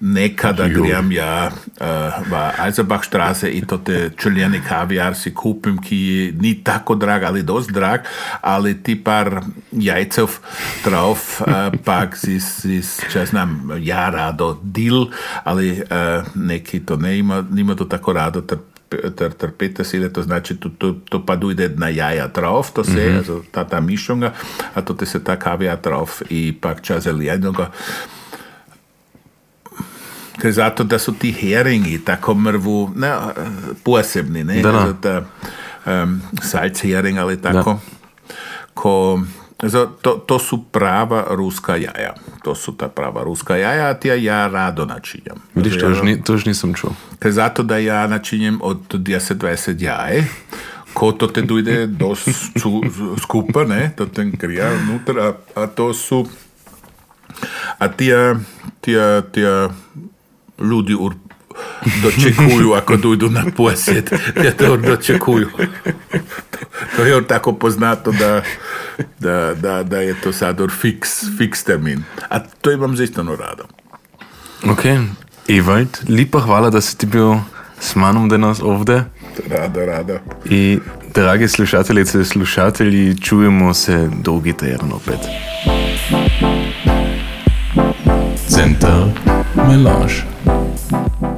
Nekada Jo. grem ja uh, v Eisenbachstraße in to te čeljeni kavijar si kupim, ki ni tako drag ali dosti drag, ali ti par jajcev drauf, uh, pak si, si, če znam, ja rado dil, ali uh, neki to ne ima, nima to tako rado, ter ter, ter petersilje, to znači to, to, to pa ide na jaja drauf, to se, mm -hmm. ta, ta mišunga, a to te se ta kavija drauf i pak čas zelenoga. Ker zato, da so ti heringi tako mrvu, ne, posebni, ne, Da, da. Zato da, um, salchering ali tako, ko, za, to, to su prava ruska jaja. To su ta prava ruska jaja, a ti ja, ja rado načinjam. Vidiš, to už, ni, to už nisem čul. Ker zato, da ja načinjem od 10-20 jaj, ko to te dojde do skupa, ne, to ten krija vnutra, a, a to su, a tija, tija, tija ljudi ur, dočekuju [laughs] ako dojdu na posjet, ja to dočekuju. To, to je tako poznato da, da, da, da je to sad ur fiks, fiks termin. A to imam zaistano rado. Ok, Ewald, lepa hvala, da si ti bil s manom danes ovde. Rado, rado. I drage slušateljice, slušatelji, čujemo se drugi teden opet. Center Melange. Thank you.